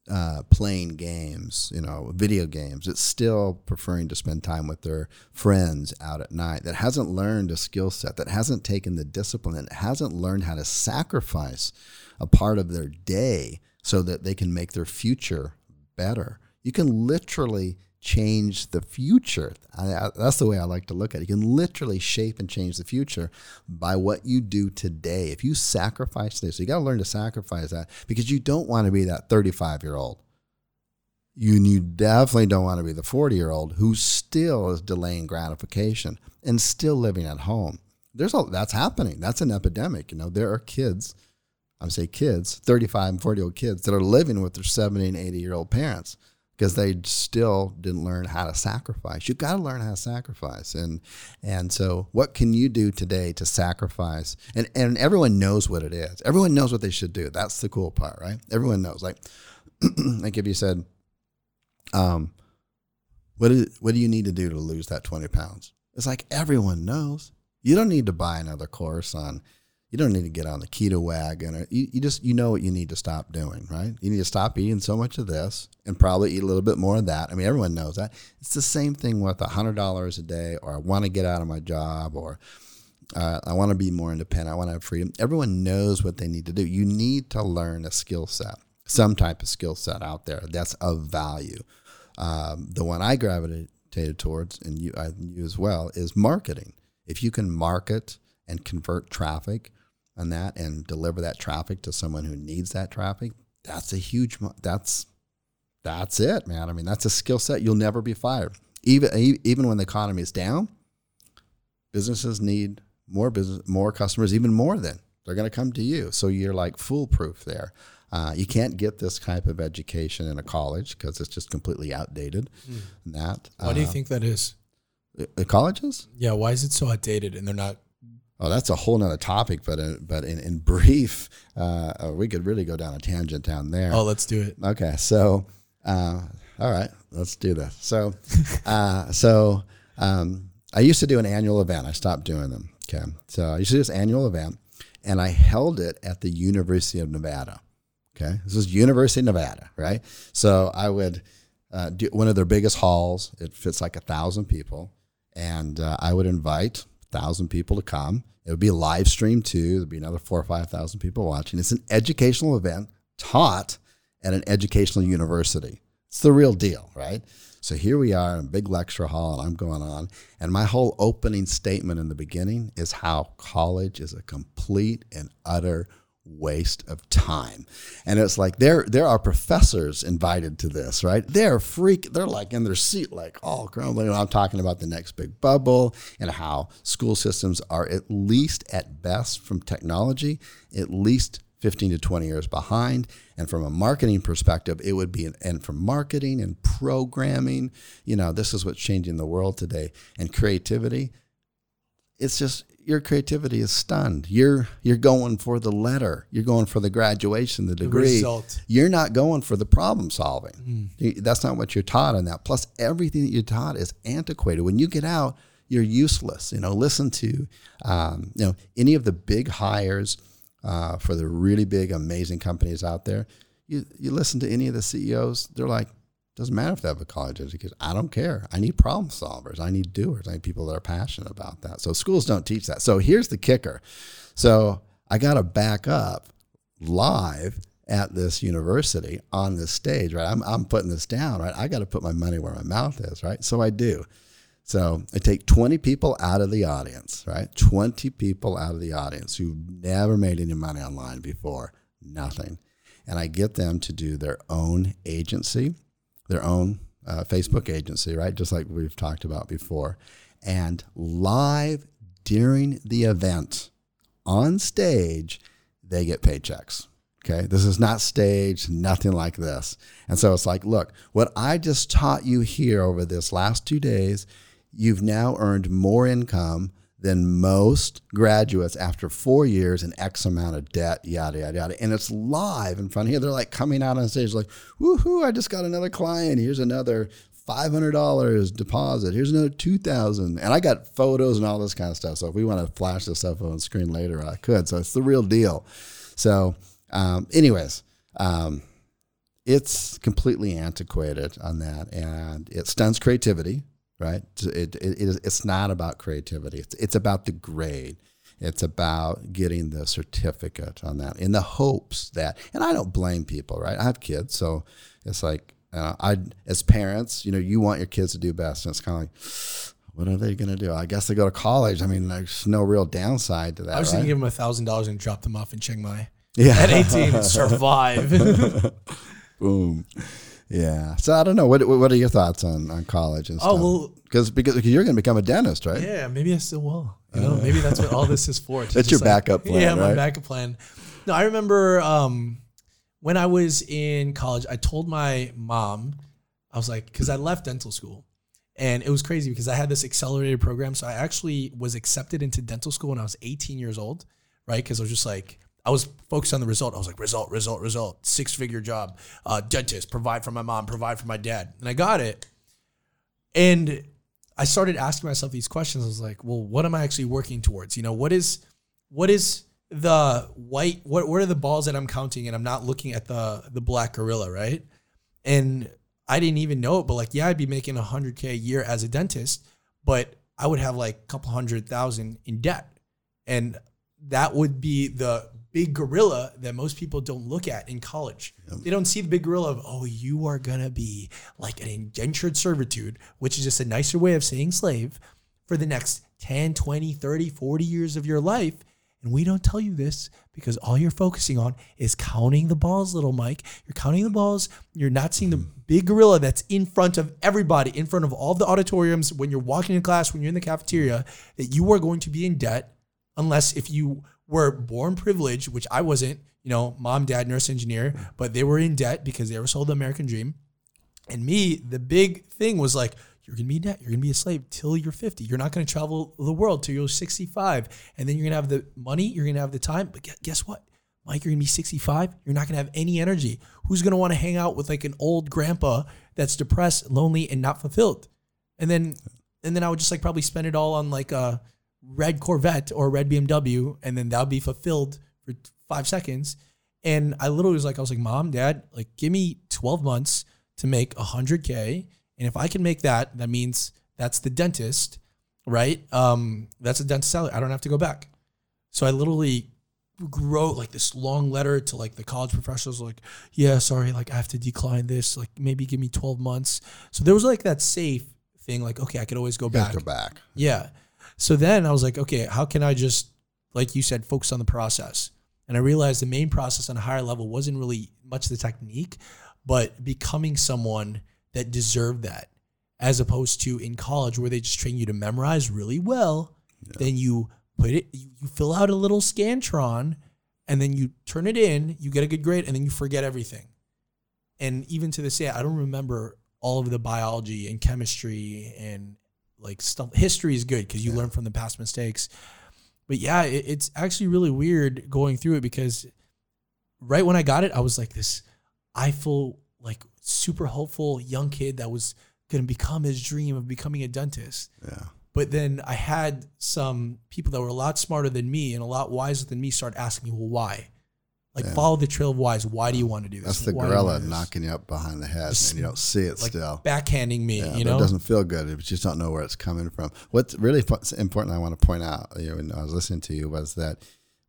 uh, playing games, you know, video games. It's still preferring to spend time with their friends out at night. That hasn't learned a skill set. That hasn't taken the discipline. That hasn't learned how to sacrifice a part of their day so that they can make their future better. You can literally change the future. I, I, that's the way I like to look at it. You can literally shape and change the future by what you do today. If you sacrifice this, so you got to learn to sacrifice that because you don't want to be that 35 year old. You, you definitely don't want to be the 40 year old who still is delaying gratification and still living at home. There's a, that's happening. That's an epidemic. You know, there are kids, I'm say kids, 35 and 40 year old kids that are living with their 70 and 80 year old parents because they still didn't learn how to sacrifice. You've got to learn how to sacrifice, and and so what can you do today to sacrifice? And and everyone knows what it is. Everyone knows what they should do. That's the cool part, right? Everyone knows. Like like if you said, um, what what do you need to do to lose that twenty pounds? It's like everyone knows. You don't need to buy another course on you don't need to get on the keto wagon or you, you just you know what you need to stop doing right? You need to stop eating so much of this and probably eat a little bit more of that. I mean everyone knows that. It's the same thing with a hundred dollars a day or i want to get out of my job or uh, i want to be more independent i want to have freedom. Everyone knows what they need to do. You need to learn a skill set some type of skill set out there that's of value. Um, the one I gravitated towards, and you, I, you as well, is marketing. If you can market and convert traffic on that and deliver that traffic to someone who needs that traffic, that's a huge. That's that's it, man. I mean, that's a skill set. You'll never be fired. Even even when the economy is down, businesses need more business, more customers, even more than they're going to come to you. So you're like foolproof there. Uh, you can't get this type of education in a college because it's just completely outdated. Mm. That. Why uh, do you uh, think that is? The colleges? Yeah. Why is it so outdated and they're not? Oh, that's a whole nother topic. But in, but in, in brief, uh, uh, we could really go down a tangent down there. Oh, let's do it. Okay. So, uh, all right, let's do this. So, so um, I used to do an annual event. I stopped doing them. Okay. So I used to do this annual event and I held it at the University of Nevada. Okay, this is University of Nevada, right? So I would uh, do one of their biggest halls. It fits like a thousand people, and uh, I would invite thousand people to come. It would be live stream too. There'd be another four or five thousand people watching. It's an educational event taught at an educational university. It's the real deal, right? So here we are in a big lecture hall, and I'm going on. And my whole opening statement in the beginning is how college is a complete and utter waste of time. And it's like there there are professors invited to this, right? They're freak they're like in their seat like all crumbling. I'm talking about the next big bubble and how school systems are at least at best from technology, at least 15 to 20 years behind. And from a marketing perspective, it would be, an, and from marketing and programming, you know, this is what's changing the world today. And creativity, it's just your creativity is stunned. You're you're going for the letter. You're going for the graduation, the degree. The you're not going for the problem solving. Mm. That's not what you're taught in that. Plus, everything that you're taught is antiquated. When you get out, you're useless. You know, listen to um, you know any of the big hires uh, for the really big, amazing companies out there. You you listen to any of the CEOs, they're like, doesn't matter if they have a college education. I don't care. I need problem solvers. I need doers. I need people that are passionate about that. So schools don't teach that. So here's the kicker. So I got to back up live at this university on this stage, right? I'm, I'm putting this down, right? I got to put my money where my mouth is, right? So I do. So I take 20 people out of the audience, right? 20 people out of the audience who've never made any money online before, nothing. And I get them to do their own agency their own uh, Facebook agency, right? Just like we've talked about before. And live during the event on stage, they get paychecks. Okay. This is not staged, nothing like this. And so it's like, look, what I just taught you here over this last two days, you've now earned more income than most graduates after four years and X amount of debt, yada, yada, yada. And it's live in front of you. They're like coming out on stage, like, woohoo, I just got another client. Here's another $500 deposit. Here's another 2000 And I got photos and all this kind of stuff. So if we want to flash this stuff on screen later, I could. So it's the real deal. So, um, anyways, um, it's completely antiquated on that and it stunts creativity right? It, it, it is, not about creativity. It's, it's about the grade. It's about getting the certificate on that in the hopes that, and I don't blame people, right? I have kids, so it's like, uh, I, as parents, you know, you want your kids to do best. And it's kind of like, what are they going to do? I guess they go to college. I mean, there's no real downside to that. I was right? going to give them a thousand dollars and drop them off in Chiang Mai. Yeah. At 18 and survive. Boom. Yeah. So I don't know. What What are your thoughts on, on college and oh, stuff? Oh well, because because you're going to become a dentist, right? Yeah. Maybe I still will. You know, uh, maybe that's what all this is for. That's your like, backup plan. Yeah, my backup plan. No, I remember um, when I was in college. I told my mom, I was like, because I left dental school, and it was crazy because I had this accelerated program. So I actually was accepted into dental school when I was 18 years old, right? Because I was just like, I was focused on the result. I was like, result, result, result, six figure job, uh, dentist, provide for my mom, provide for my dad. And I got it. And I started asking myself these questions. I was like, well, what am I actually working towards? You know, what is, what is the white, what, what are the balls that I'm counting? And I'm not looking at the, the black gorilla, right? And I didn't even know it, but like, yeah, I'd be making a hundred K a year as a dentist, but I would have like a couple hundred thousand in debt. And that would be the big gorilla that most people don't look at in college. They don't see the big gorilla of, oh, you are going to be like an indentured servitude, which is just a nicer way of saying slave for the next 10, 20, 30, 40 years of your life. And we don't tell you this because all you're focusing on is counting the balls, little Mike. You're counting the balls. You're not seeing the mm-hmm. big gorilla that's in front of everybody, in front of all the auditoriums when you're walking in class, when you're in the cafeteria, that you are going to be in debt unless if you were born privileged, which I wasn't, you know, mom, dad, nurse, engineer, but they were in debt because they were sold the American dream. And me, the big thing was like, you're gonna be in debt. You're gonna be a slave till you're 50. You're not gonna travel the world till you're 65, and then you're gonna have the money. You're gonna have the time. But guess what, Mike? You're gonna be 65. You're not gonna have any energy. Who's gonna want to hang out with like an old grandpa that's depressed, lonely, and not fulfilled? And then, and then I would just like probably spend it all on like a red Corvette or red BMW, and then that would be fulfilled for five seconds. And I literally was like, I was like, Mom, Dad, like, give me 12 months to make 100K. And if I can make that, that means that's the dentist, right? Um, that's a dentist salary. I don't have to go back. So I literally wrote like this long letter to like the college professors, like, yeah, sorry, like I have to decline this. Like maybe give me 12 months. So there was like that safe thing, like, okay, I could always go You back. go back. Yeah. So then I was like, okay, how can I just, like you said, focus on the process? And I realized the main process on a higher level wasn't really much the technique, but becoming someone that deserved that, as opposed to in college where they just train you to memorize really well. Then you put it, you, you fill out a little scantron, and then you turn it in, you get a good grade, and then you forget everything. And even to this day, I don't remember all of the biology and chemistry and like stuff. History is good because you learn from the past mistakes. But yeah, it, it's actually really weird going through it because right when I got it, I was like this eyeful, like super hopeful young kid that was going to become his dream of becoming a dentist. Yeah. But then I had some people that were a lot smarter than me and a lot wiser than me start asking me, well, why? Like Yeah. follow the trail of whys. Why do you want to do this? That's the Why you gorilla this? knocking you up behind the head, Just and you don't see it like still. backhanding me, Yeah, you know? it doesn't feel good. You just don't know where it's coming from. What's really important, I want to point out, you know, when I was listening to you, was that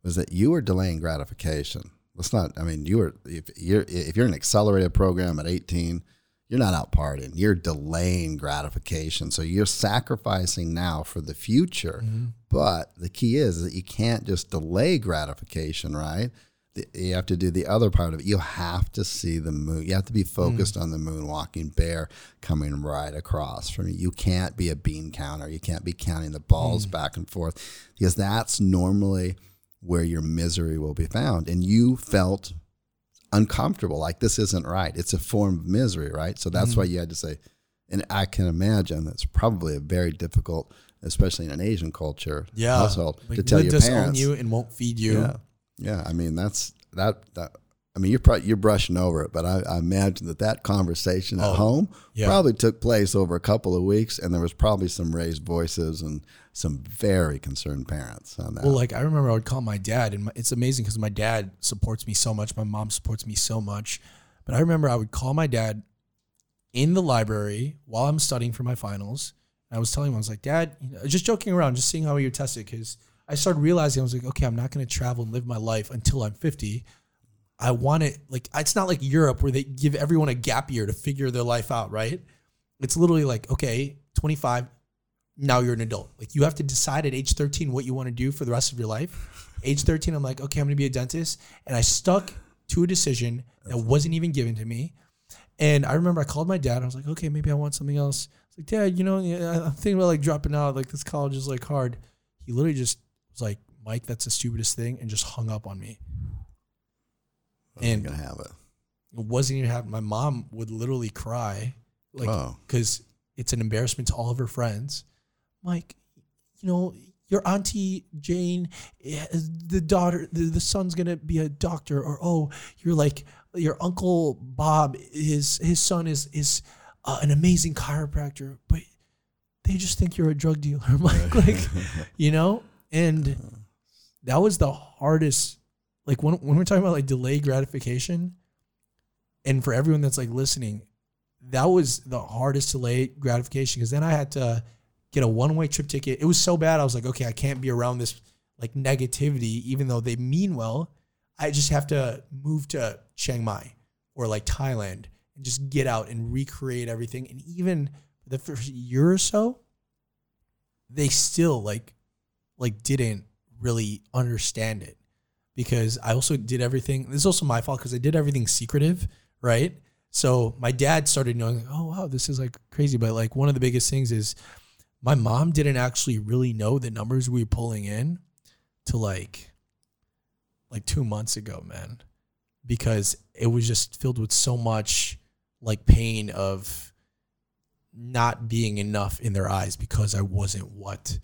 was that you were delaying gratification. Let's not. I mean, you were if you're if you're in an accelerated program at 18, you're not out partying. You're delaying gratification. So you're sacrificing now for the future. Mm-hmm. But the key is that you can't just delay gratification, right? The- You have to do the other part of it. You have to see the moon. You have to be hmm. focused on the moon walking bear coming right across from you. You can't be a bean counter. You can't be counting the balls hmm. back and forth because that's normally where your misery will be found. And you felt uncomfortable, like this isn't right. It's a form of misery, right? So that's why hmm. you had to say, and I can imagine that's probably a very difficult, especially in an Asian culture yeah. household, Like, to tell your disown parents. you and won't feed you. Yeah, yeah. I mean, that's that. that I mean, you're probably you're brushing over it, but I, I imagine that that conversation at Oh, home yeah. probably took place over a couple of weeks, and there was probably some raised voices and some very concerned parents on that. Well, like I remember I would call my dad, and my, it's amazing because my dad supports me so much. My mom supports me so much. But I remember I would call my dad in the library while I'm studying for my finals. And I was telling him, I was like, Dad, you know, just joking around, just seeing how you're tested. Because I started realizing, I was like, okay, I'm not going to travel and live my life until I'm 50. I want it, like, it's not like Europe where they give everyone a gap year to figure their life out, right? It's literally like, okay, 25, now you're an adult. Like you have to decide at age 13 what you want to do for the rest of your life. Age 13, I'm like, okay, I'm gonna be a dentist. And I stuck to a decision that wasn't even given to me. And I remember I called my dad. I was like, okay, maybe I want something else. I was like, Dad, you know, I'm thinking about like dropping out. Like this college is like hard. He literally just was like, Mike, that's the stupidest thing, and just hung up on me. Wasn't and- gonna have it. It wasn't even happening. My mom would literally cry, like, Oh. because it's an embarrassment to all of her friends. Mike, you know, your auntie Jane, eh, the daughter, the, the son's gonna be a doctor, or oh, you're like your uncle Bob, his his son is is uh, an amazing chiropractor, but they just think you're a drug dealer, Mike. like, you know, and uh-huh. that was the hardest. Like when when we're talking about like delayed gratification, and for everyone that's like listening, that was the hardest delayed gratification because then I had to get a one way trip ticket. It was so bad. I was like, okay, I can't be around this like negativity, even though they mean well. I just have to move to Chiang Mai or like Thailand and just get out and recreate everything. And even the first year or so, they still like like didn't really understand it because I also did everything. This is also my fault because I did everything secretive, right? So my dad started knowing, oh wow, this is like crazy. But like one of the biggest things is my mom didn't actually really know the numbers we were pulling in to like like two months ago, man. Because it was just filled with so much like pain of not being enough in their eyes because I wasn't what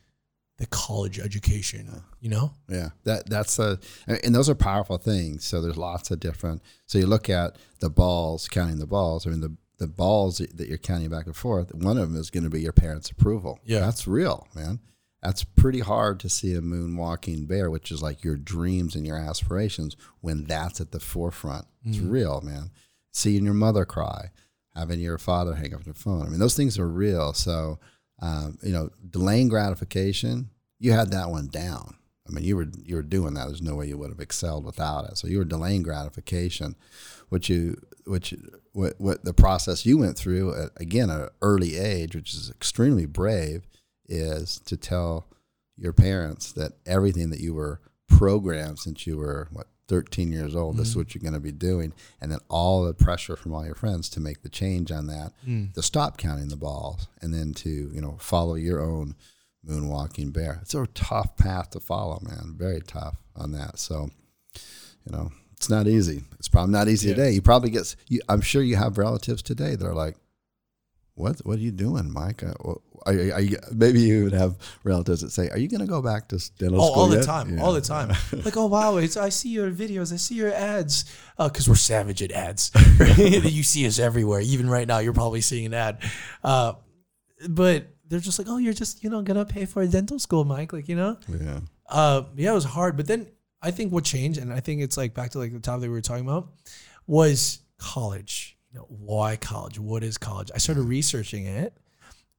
the college education, you know? Yeah, that that's a and those are powerful things. So there's lots of different. So you look at the balls, counting the balls. I mean the the balls that you're counting back and forth. One of them is going to be your parents' approval. Yeah, that's real, man. That's pretty hard to see a moonwalking bear, which is like your dreams and your aspirations, when that's at the forefront. It's mm. real, man. Seeing your mother cry, having your father hang up the phone. I mean, those things are real. So um, you know, delaying gratification, you had that one down. I mean, you were you were doing that. There's no way you would have excelled without it. So you were delaying gratification, which you which what what the process you went through at, again at an early age, which is extremely brave, is to tell your parents that everything that you were programmed since you were what 13 years old. Mm-hmm. This is mm-hmm. what you're going to be doing. And then all the pressure from all your friends to make the change on that, mm. to stop counting the balls and then to, you know, follow your own moonwalking bear. It's a tough path to follow, man. Very tough on that. So, you know, it's not easy. It's probably not easy yeah. today. You probably get, you, I'm sure you have relatives today that are like, what what are you doing, Mike? Are, are, are maybe you would have relatives that say, "Are you going to go back to dental school? oh, school?" all the time, yeah. all the time. like, oh wow, I see your videos, I see your ads, because uh, we're savage at ads. you see us everywhere. Even right now, you're probably seeing an ad. Uh, but they're just like, "Oh, you're just you know gonna pay for a dental school, Mike?" Like you know, yeah, uh, yeah, it was hard. But then I think what changed, and I think it's like back to like the topic we were talking about, was college know, why college? What is college? I started researching it,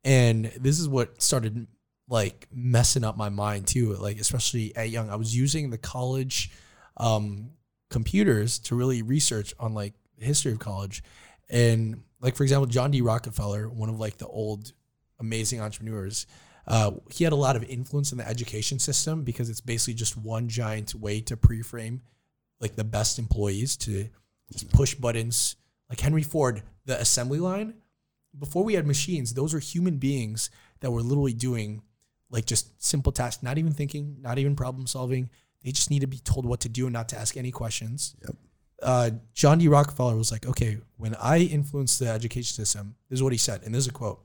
and this is what started like messing up my mind too. Like especially at young, I was using the college um, computers to really research on like the history of college, and like for example, John D. Rockefeller, one of like the old amazing entrepreneurs. Uh, he had a lot of influence in the education system because it's basically just one giant way to pre-frame like the best employees to push buttons like Henry Ford, the assembly line, before we had machines, those were human beings that were literally doing like just simple tasks, not even thinking, not even problem solving. They just need to be told what to do and not to ask any questions. Yep. Uh, John D. Rockefeller was like, okay, when I influence the education system, this is what he said, and this is a quote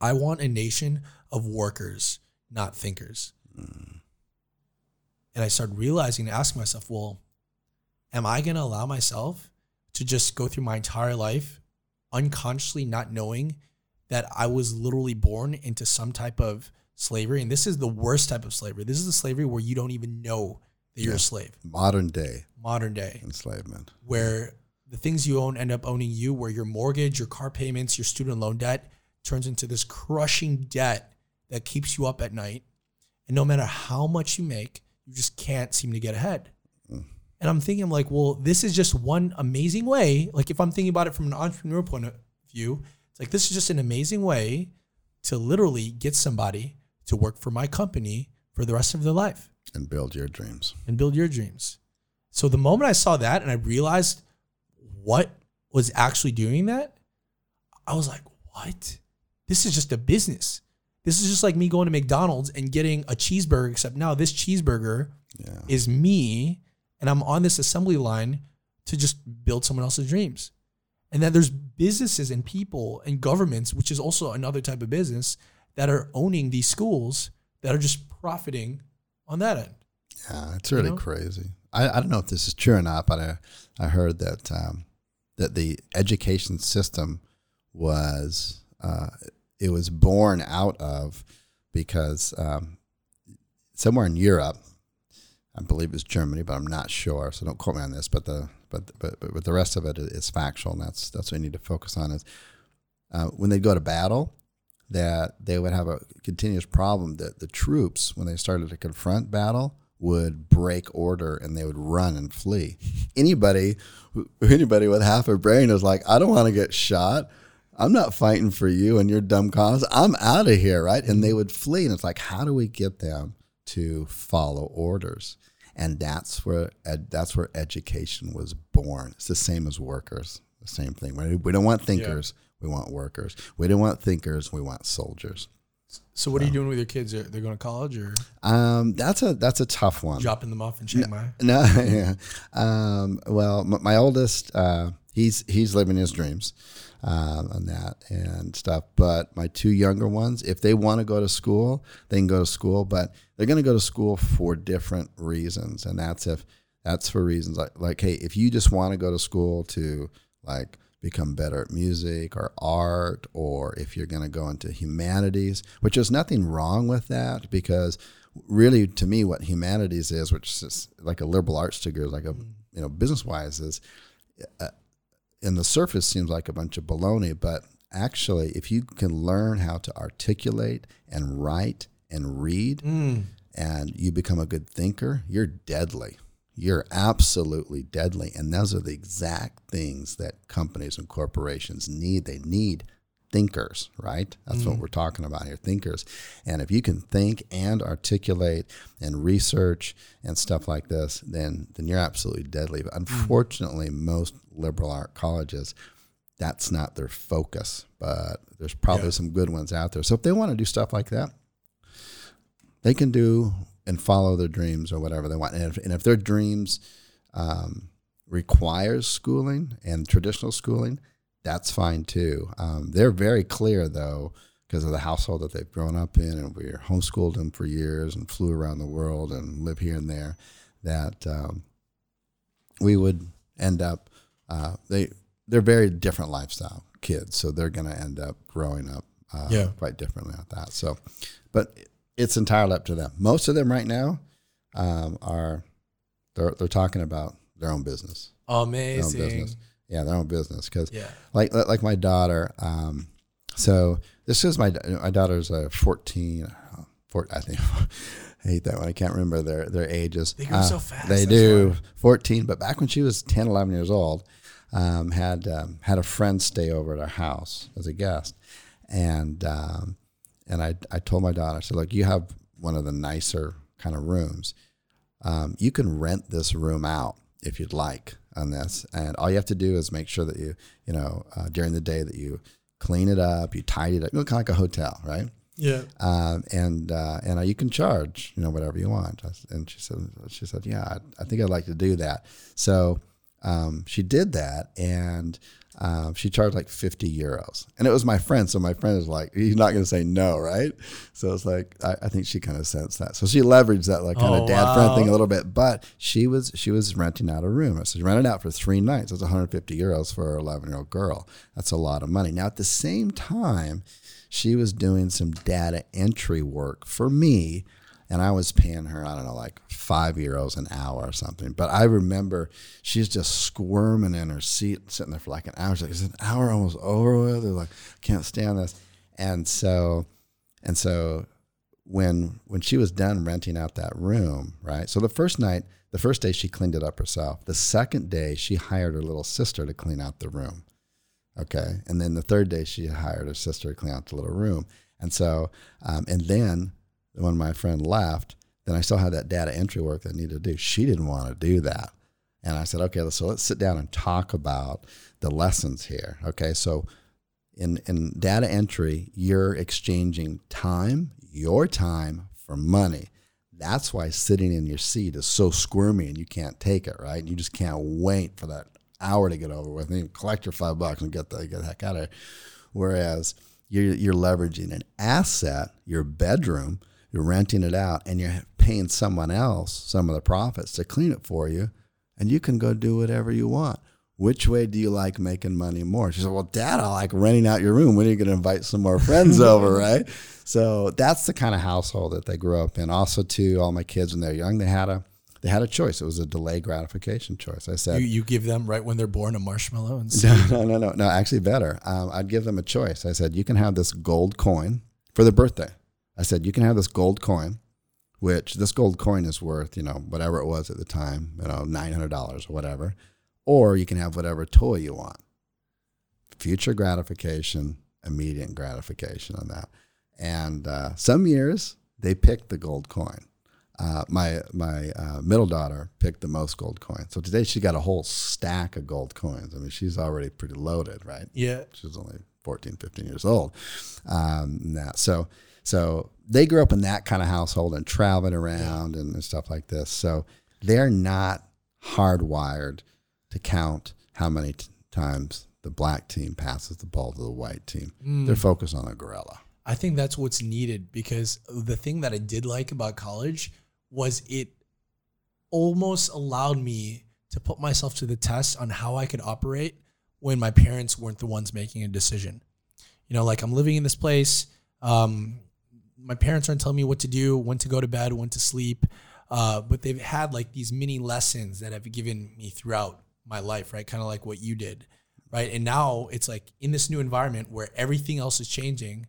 I want a nation of workers, not thinkers. Mm. And I started realizing and asking myself, well, am I going to allow myself to just go through my entire life unconsciously not knowing that I was literally born into some type of slavery. And this is the worst type of slavery. This is the slavery where you don't even know that you're yeah. a slave. Modern day. Modern day. Enslavement. Where the things you own end up owning you, where your mortgage, your car payments, your student loan debt turns into this crushing debt that keeps you up at night. And no matter how much you make, you just can't seem to get ahead. And I'm thinking, I'm like, well, this is just one amazing way. Like, if I'm thinking about it from an entrepreneur point of view, it's like this is just an amazing way to literally get somebody to work for my company for the rest of their life and build your dreams and build your dreams. So the moment I saw that and I realized what was actually doing that, I was like, what? This is just a business. This is just like me going to McDonald's and getting a cheeseburger, except now this cheeseburger yeah. is me and I'm on this assembly line to just build someone else's dreams. And then there's businesses and people and governments, which is also another type of business, that are owning these schools that are just profiting on that end. Yeah, it's really you know? crazy. I, I don't know if this is true or not, but I, I heard that um, that the education system was uh, it was born out of because um, somewhere in Europe I believe it's Germany, but I'm not sure, so don't quote me on this. But the but but but the rest of it is factual, and that's that's what we need to focus on. Is uh, when they go to battle, that they would have a continuous problem that the troops, when they started to confront battle, would break order and they would run and flee. Anybody, anybody with half a brain is like, I don't want to get shot. I'm not fighting for you and your dumb cause. I'm out of here, right? And they would flee. And it's like, how do we get them to follow orders? And that's where ed, that's where education was born. It's the same as workers. The same thing. We don't want thinkers. Yeah. We want workers. We don't want thinkers. We want soldiers. So what are you doing with your kids? They're going to college or? Um, that's a that's a tough one. Dropping them off in Chiang Mai. No, yeah. Um, well, my, my oldest, uh, he's he's living his dreams um, on that and stuff. But my two younger ones, if they want to go to school, they can go to school. But they're going to go to school for different reasons, and that's if that's for reasons like like hey, if you just want to go to school to like become better at music or art, or if you're going to go into humanities, which there's nothing wrong with that because really to me what humanities is, which is like a liberal arts degree, like a you know business wise is. Uh, in the surface seems like a bunch of baloney, but actually, if you can learn how to articulate and write and read, mm. and you become a good thinker, you're deadly you're absolutely deadly. And those are the exact things that companies and corporations need. They need thinkers, right? That's mm what we're talking about here thinkers. And if you can think and articulate and research and stuff like this, then, then you're absolutely deadly. But mm. unfortunately, mm most liberal art colleges, that's not their focus. But there's probably yeah. some good ones out there. So if they want to do stuff like that, they can do and follow their dreams or whatever they want. And if, and if their dreams um, requires schooling and traditional schooling, that's fine too. Um, they're very clear though, because of the household that they've grown up in, and we homeschooled them for years and flew around the world and live here and there, that um, we would end up. Uh, they they're very different lifestyle kids, so they're going to end up growing up uh, yeah. quite differently at that. So, but it's entirely up to them. Most of them right now um, are they're they're talking about their own business. Amazing. Their own business. Yeah, their own business. Because yeah. like like my daughter. Um, so this is my my daughter's uh, 14, 14 I think. I hate that one. I can't remember their their ages. They go uh, so fast. They do. 14, but back when she was 10, 11 years old, um, had um, had a friend stay over at our house as a guest, and um, and I, I told my daughter, I said, look, you have one of the nicer kind of rooms. Um, you can rent this room out if you'd like on this. And all you have to do is make sure that you, you know, uh, during the day that you clean it up, you tidy it up, you know, kind of like a hotel, right? Yeah. Um, and uh, and uh, you can charge, you know, whatever you want. And she said, she said, yeah, I, I think I'd like to do that. So um, she did that, and um, she charged like 50 euros. And it was my friend. So my friend is like, he's not going to say no, right? So it's like, I, I think she kind of sensed that. So she leveraged that like kind oh, of dad wow. friend thing a little bit. But she was she was renting out a room. So she rented out for three nights. That's 150 euros for an 11 year old girl. That's a lot of money. Now, at the same time, she was doing some data entry work for me and I was paying her, I don't know, like five euros an hour or something. But I remember she's just squirming in her seat, sitting there for like an hour. She's like, is an hour almost over with? They're like, can't stand this. And so, and so when when she was done renting out that room, right? So the first night, the first day she cleaned it up herself. The second day she hired her little sister to clean out the room. Okay. And then the third day she hired her sister to clean out the little room. And so, um, and then when my friend left, then I still had that data entry work that I needed to do. She didn't want to do that. And I said, okay, so let's sit down and talk about the lessons here. Okay, so in, in data entry, you're exchanging time, your time, for money. That's why sitting in your seat is so squirmy and you can't take it, right? You just can't wait for that hour to get over with and you collect your five bucks and get the, get the heck out of here. Whereas you're, you're leveraging an asset, your bedroom, you're renting it out and you're paying someone else some of the profits to clean it for you and you can go do whatever you want which way do you like making money more she said well dad i like renting out your room when are you going to invite some more friends over right so that's the kind of household that they grew up in also too all my kids when they're young they had a they had a choice. It was a delay gratification choice. I said, You, you give them right when they're born a marshmallow and no, no, no, no, no. Actually, better. Um, I'd give them a choice. I said, You can have this gold coin for their birthday. I said, you can have this gold coin which this gold coin is worth, you know, whatever it was at the time, you know, nine hundred dollars or whatever, or you can have whatever toy you want. Future gratification, immediate gratification on that, and uh, some years they picked the gold coin. Uh, my my uh, middle daughter picked the most gold coins. So today she got a whole stack of gold coins. I mean, she's already pretty loaded, right? Yeah. She's only 14, 15 years old. Um, that so so they grew up in that kind of household and traveling around and, and stuff like this. So they're not hardwired to count how many t- times the black team passes the ball to the white team. They're focused on a gorilla. I think that's what's needed because the thing that I did like about college was it almost allowed me to put myself to the test on how I could operate when my parents weren't the ones making a decision. You know, like I'm living in this place. Um, my parents aren't telling me what to do, when to go to bed, when to sleep. Uh, but they've had like these mini lessons that have given me throughout my life, right? Kind of like what you did, right? And now it's like in this new environment where everything else is changing,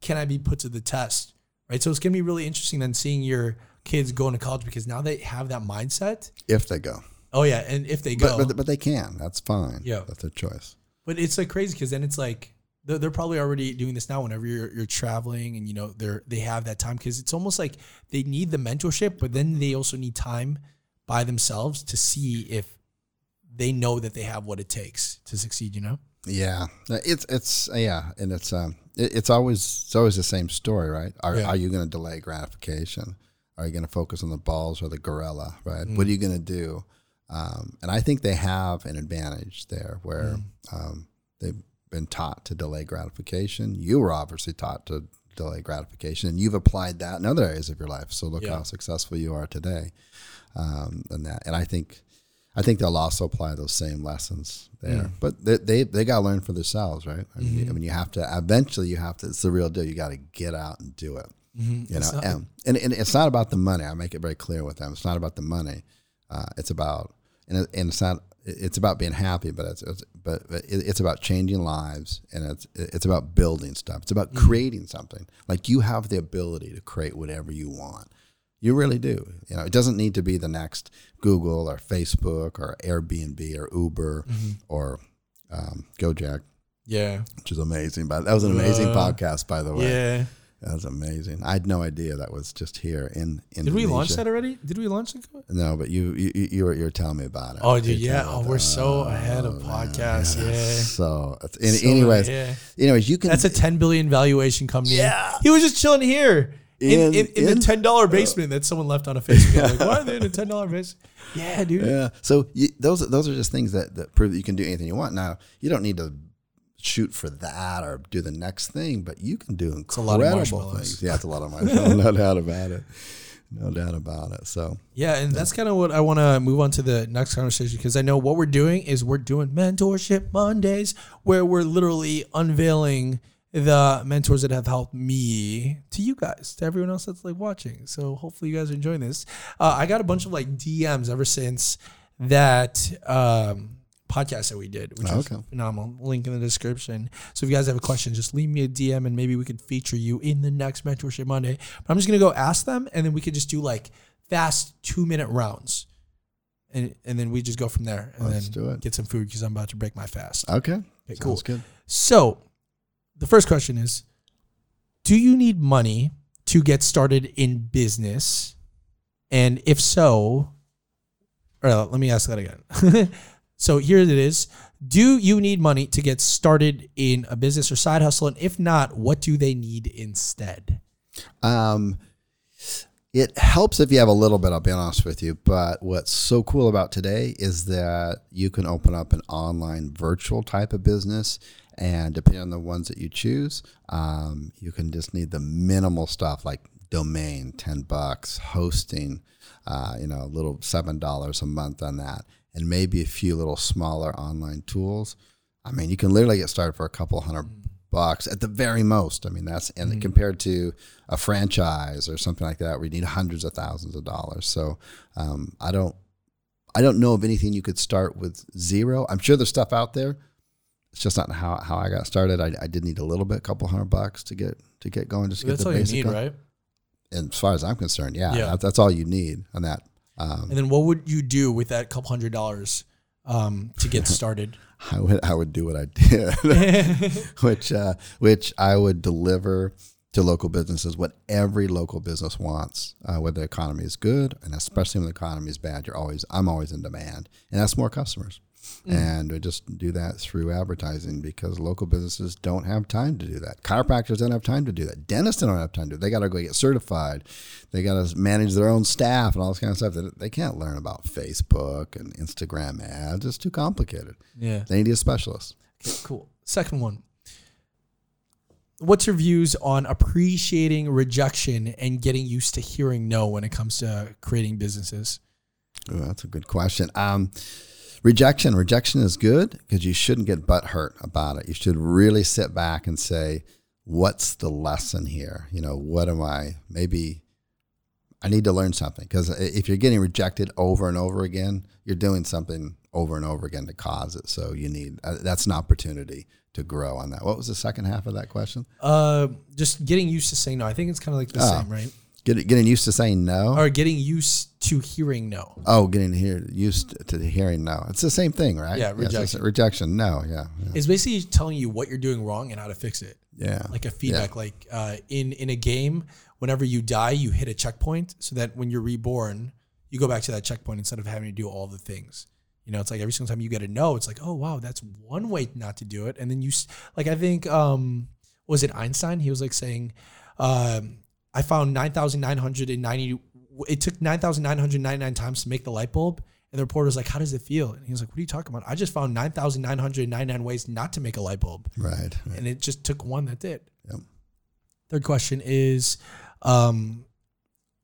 can I be put to the test, right? So it's gonna be really interesting then seeing your kids go into college because now they have that mindset. If they go. Oh yeah, and if they go, But, but, but they can. That's fine. Yeah. That's their choice. But it's like crazy because then it's like they're, they're probably already doing this now. Whenever you're you're traveling and you know they're they have that time because it's almost like they need the mentorship, but then they also need time by themselves to see if they know that they have what it takes to succeed. You know? Yeah, it's it's yeah, and it's um, it, it's always it's always the same story, right? Are Yeah. are you going to delay gratification? Are you going to focus on the balls or the gorilla, right? Mm. What are you going to do? Um, and I think they have an advantage there, where Mm. um, they've been taught to delay gratification. You were obviously taught to delay gratification, and you've applied that in other areas of your life. So look Yeah. how successful you are today, um, and that. And I think I think they'll also apply those same lessons there. Mm. But they they, they got to learn for themselves, right? I mean, Mm-hmm. I mean, you have to eventually you have to. It's the real deal. You got to get out and do it. Mm-hmm. You know, and, and and it's not about the money. I make it very clear with them. It's not about the money. Uh, it's about and it, and it's not. It's about being happy, but it's, it's but but it, it's about changing lives, and it's it's about building stuff. It's about creating something. Like you have the ability to create whatever you want. You really do. You know, it doesn't need to be the next Google or Facebook or Airbnb or Uber or um, Gojek, Yeah. which is amazing. But that was an amazing Uh, podcast, by the way. Yeah. That was amazing. I had no idea that was just here in in. Did we launch that already? Did we launch it? No, but you you you were, you were telling me about it. Oh, dude, yeah. Oh, we're so it. ahead of Oh, man. podcasts. Yeah. So, any- So, anyways, yeah. anyways, you can. That's a 10 billion valuation company. Yeah. He was just chilling here in, In- in, in, in- the $10 basement that someone left on a Facebook. Like, why are they in a $10 basement? Yeah, dude. yeah. So you, those those are just things that, that prove that you can do anything you want. Now you don't need to shoot for that or do the next thing, but you can do a incredible lot of marshmallows. things. Yeah, it's a lot of marshmallows. no doubt about it. No doubt about it. So Yeah, and that's kind of what I want to move on to the next conversation because I know what we're doing is we're doing mentorship Mondays where we're literally unveiling the mentors that have helped me to you guys, to everyone else that's like watching. So hopefully you guys are enjoying this. Uh, I got a bunch of like DMs ever since that um, podcast that we did, which oh, was Okay. phenomenal. Link in the description. So if you guys have a question, just leave me a DM and maybe we could feature you in the next mentorship Monday. But I'm just gonna go ask them, and then we could just do like fast two minute rounds, and and then we just go from there, and Let's then do it. get some food because I'm about to break my fast. okay, Okay, sounds cool. good. So, the first question is, do you need money to get started in business? And if so, or let me ask that again. so here it is. Do you need money to get started in a business or side hustle? And if not, what do they need instead? Um, it helps if you have a little bit, I'll be honest with you. But what's so cool about today is that you can open up an online virtual type of business. And depending on the ones that you choose, um, you can just need the minimal stuff like domain, 10 bucks, hosting, uh, you know, a little $7 a month on that, and maybe a few little smaller online tools. I mean, you can literally get started for a couple hundred bucks at the very most. I mean, that's and compared to a franchise or something like that, where you need hundreds of thousands of dollars. So um, I don't, I don't know of anything you could start with zero. I'm sure there's stuff out there. It's just not how, how I got started. I, I did need a little bit, a couple hundred bucks to get to get going, just to That's get all the you basic. need, on- right? and as far as I'm concerned, yeah, Yeah. That, that's all you need on that. Um, And then what would you do with that couple hundred dollars um, to get started? I would I would do what I did, which uh, which I would deliver to local businesses what every local business wants. Uh, whether the economy is good, and especially when the economy is bad, you're always I'm always in demand, and that's more customers. And we just do that through advertising because local businesses don't have time to do that. Chiropractors don't have time to do that. Dentists don't have time to do it. They got to go get certified. They got to manage their own staff and all this kind of stuff. They, they can't learn about Facebook and Instagram ads. It's too complicated. yeah. They need a specialist. Okay, cool. Second one. What's your views on appreciating rejection and getting used to hearing no when it comes to creating businesses? That's a good question. Um, rejection. Rejection is good because you shouldn't get butt hurt about it. You should really sit back and say, "What's the lesson here? You know, what am I? Maybe I need to learn something." Because if you're getting rejected over and over again, you're doing something over and over again to cause it. So you need uh, that's an opportunity to grow on that. What was the second half of that question? Uh, just getting used to saying no. I think it's kind of like the Oh. same, right? Get, getting used to saying no. Or getting used to hearing no. Oh, getting here used to hearing no. It's the same thing, right? Yeah, rejection. rejection. No, yeah, yeah. It's basically telling you what you're doing wrong and how to fix it. yeah. Like a feedback. Like uh, in in a game, whenever you die, you hit a checkpoint so that when you're reborn, you go back to that checkpoint instead of having to do all the things. You know, it's like every single time you get a no, it's like, oh wow, that's one way not to do it. And then you s- like I think um was it Einstein? He was like saying, um, I found nine thousand nine hundred and ninety. It took nine thousand nine hundred ninety nine times to make the light bulb. And the reporter was like, "How does it feel?" And he was like, "What are you talking about? I just found nine thousand nine hundred ninety nine ways not to make a light bulb, Right. right. and it just took one that did." Yep. Third question is, um,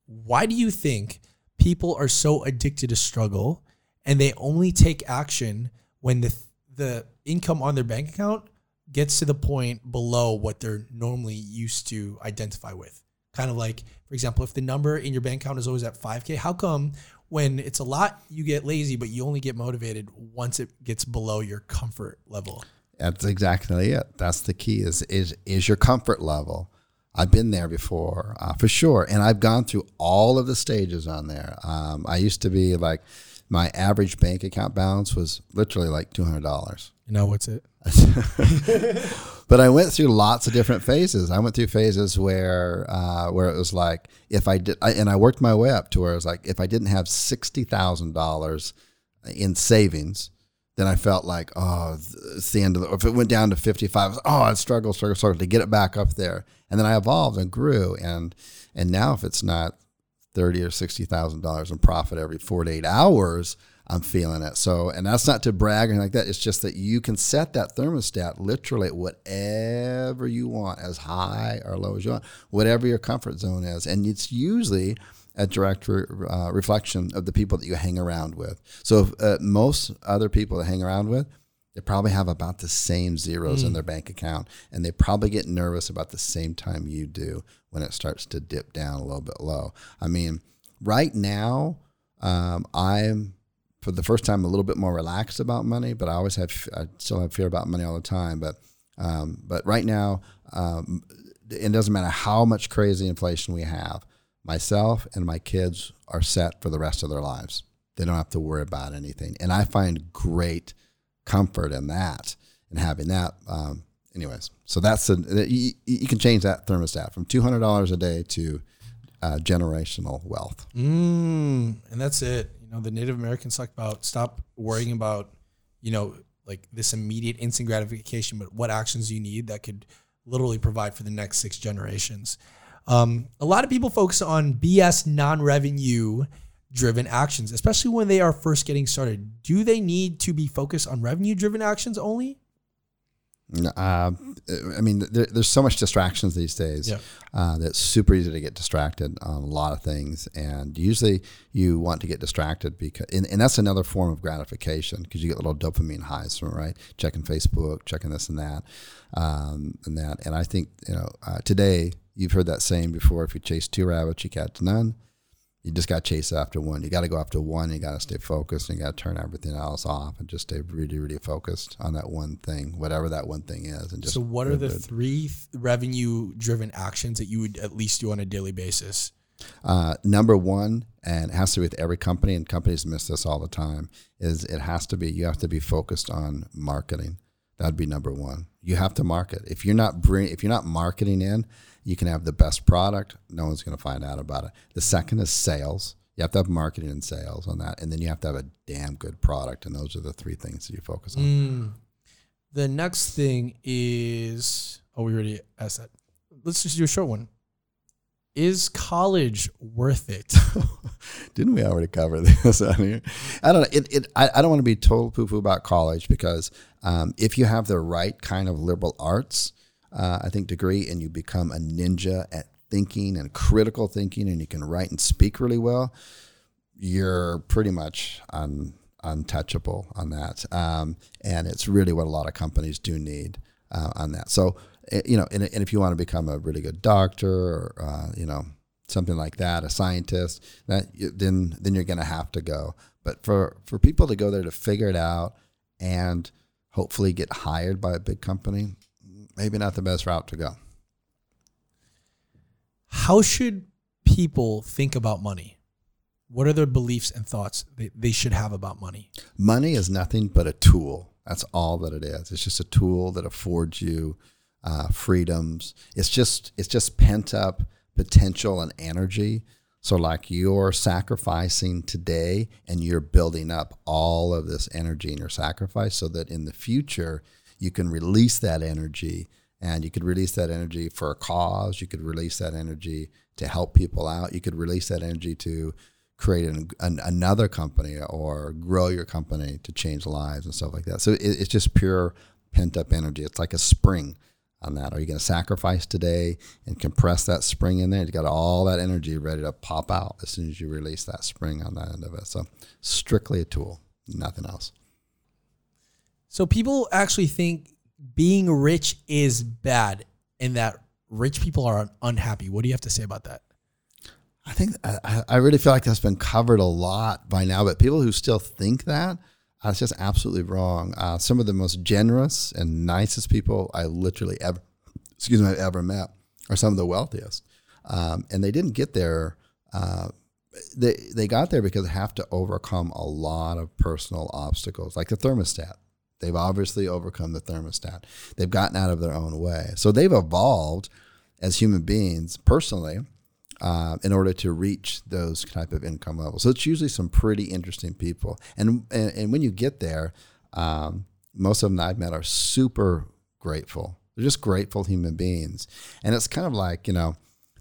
why do you think people are so addicted to struggle, and they only take action when the the income on their bank account gets to the point below what they're normally used to identify with? Kind of like, for example, if the number in your bank account is always at 5K, how come when it's a lot, you get lazy, but you only get motivated once it gets below your comfort level? That's exactly it. That's the key. Is is is your comfort level? I've been there before, uh, for sure, and I've gone through all of the stages on there. Um, I used to be like, my average bank account balance was literally like two hundred dollars. You know what's it? But I went through lots of different phases. I went through phases where uh, where it was like if I did, I, and I worked my way up to where it was like if I didn't have sixty thousand dollars in savings, then I felt like oh, it's the end of the. If it went down to fifty five, oh, I struggle, struggle, struggle to get it back up there. And then I evolved and grew, and and now if it's not thirty or sixty thousand dollars in profit every four to eight hours, I'm feeling it. So, and that's not to brag or anything like that. It's just that you can set that thermostat literally at whatever you want, as high or low as you want, whatever your comfort zone is, and it's usually a direct re- uh, reflection of the people that you hang around with. So, if, uh, most other people that hang around with. They probably have about the same zeros in their bank account, and they probably get nervous about the same time you do when it starts to dip down a little bit low. I mean, right now, um, I'm for the first time a little bit more relaxed about money, but I always have I still have fear about money all the time. But um, but right now, um, it doesn't matter how much crazy inflation we have. Myself and my kids are set for the rest of their lives. They don't have to worry about anything, and I find great comfort in that and having that. Um, anyways, so that's a you, you can change that thermostat from two hundred dollars a day to uh, generational wealth. Mm, and that's it. Know, the Native Americans talk about stop worrying about, you know, like this immediate instant gratification, but what actions you need that could literally provide for the next six generations. Um, a lot of people focus on BS non-revenue driven actions, especially when they are first getting started. Do they need to be focused on revenue driven actions only? Uh, I mean, there, there's so much distractions these days Yeah. uh, that's super easy to get distracted on a lot of things. And usually you want to get distracted because, and, and that's another form of gratification because you get little dopamine highs from it, right? Checking Facebook, checking this and that, um, and that. And I think, you know, uh, today you've heard that saying before if you chase two rabbits, you catch none. You just got to chase after one. You got to go after one. You got to stay focused and you got to turn everything else off and just stay really, really focused on that one thing, whatever that one thing is. And just So, what are the good. three revenue driven actions that you would at least do on a daily basis? Uh, number one, and it has to be with every company, and companies miss this all the time, is it has to be you have to be focused on marketing. That'd be number one. You have to market. If you're not bring, if you're not marketing in, you can have the best product. No one's going to find out about it. The second is sales. You have to have marketing and sales on that, and then you have to have a damn good product. And those are the three things that you focus on. Mm. The next thing is oh, we already asked that. Let's just do a short one. Is college worth it? Didn't we already cover this on here? I don't know. It, it, I, I don't want to be total poo poo about college because um, if you have the right kind of liberal arts, uh, I think, degree and you become a ninja at thinking and critical thinking and you can write and speak really well, you're pretty much un, untouchable on that. Um, and it's really what a lot of companies do need uh, on that. So, you know, and, and if you want to become a really good doctor or, uh, you know, something like that, a scientist, that then then you're going to have to go. But for for people to go there to figure it out and hopefully get hired by a big company, maybe not the best route to go. How should people think about money? What are their beliefs and thoughts they, they should have about money? Money is nothing but a tool. That's all that it is. It's just a tool that affords you uh, freedoms. It's just it's just pent up potential and energy. So like you're sacrificing today and you're building up all of this energy in your sacrifice so that in the future you can release that energy and you could release that energy for a cause. You could release that energy to help people out. You could release that energy to create an, an, another company or grow your company to change lives and stuff like that. So it, it's just pure pent up energy. It's like a spring on that. Are you going to sacrifice today and compress that spring in there? You got all that energy ready to pop out as soon as you release that spring on that end of it. So strictly a tool, nothing else. So people actually think being rich is bad and that rich people are unhappy. What do you have to say about that? I think I, I really feel like that's been covered a lot by now, but people who still think that, uh, it's just absolutely wrong. Uh, some of the most generous and nicest people I literally ever, excuse me, I've ever met are some of the wealthiest, um, and they didn't get there. Uh, they they got there because they have to overcome a lot of personal obstacles, like the thermostat. They've obviously overcome the thermostat. They've gotten out of their own way, so they've evolved as human beings personally uh, in order to reach those type of income levels. So it's usually some pretty interesting people. And and, and when you get there, um, most of them I've met are super grateful. They're just grateful human beings, and it's kind of like you know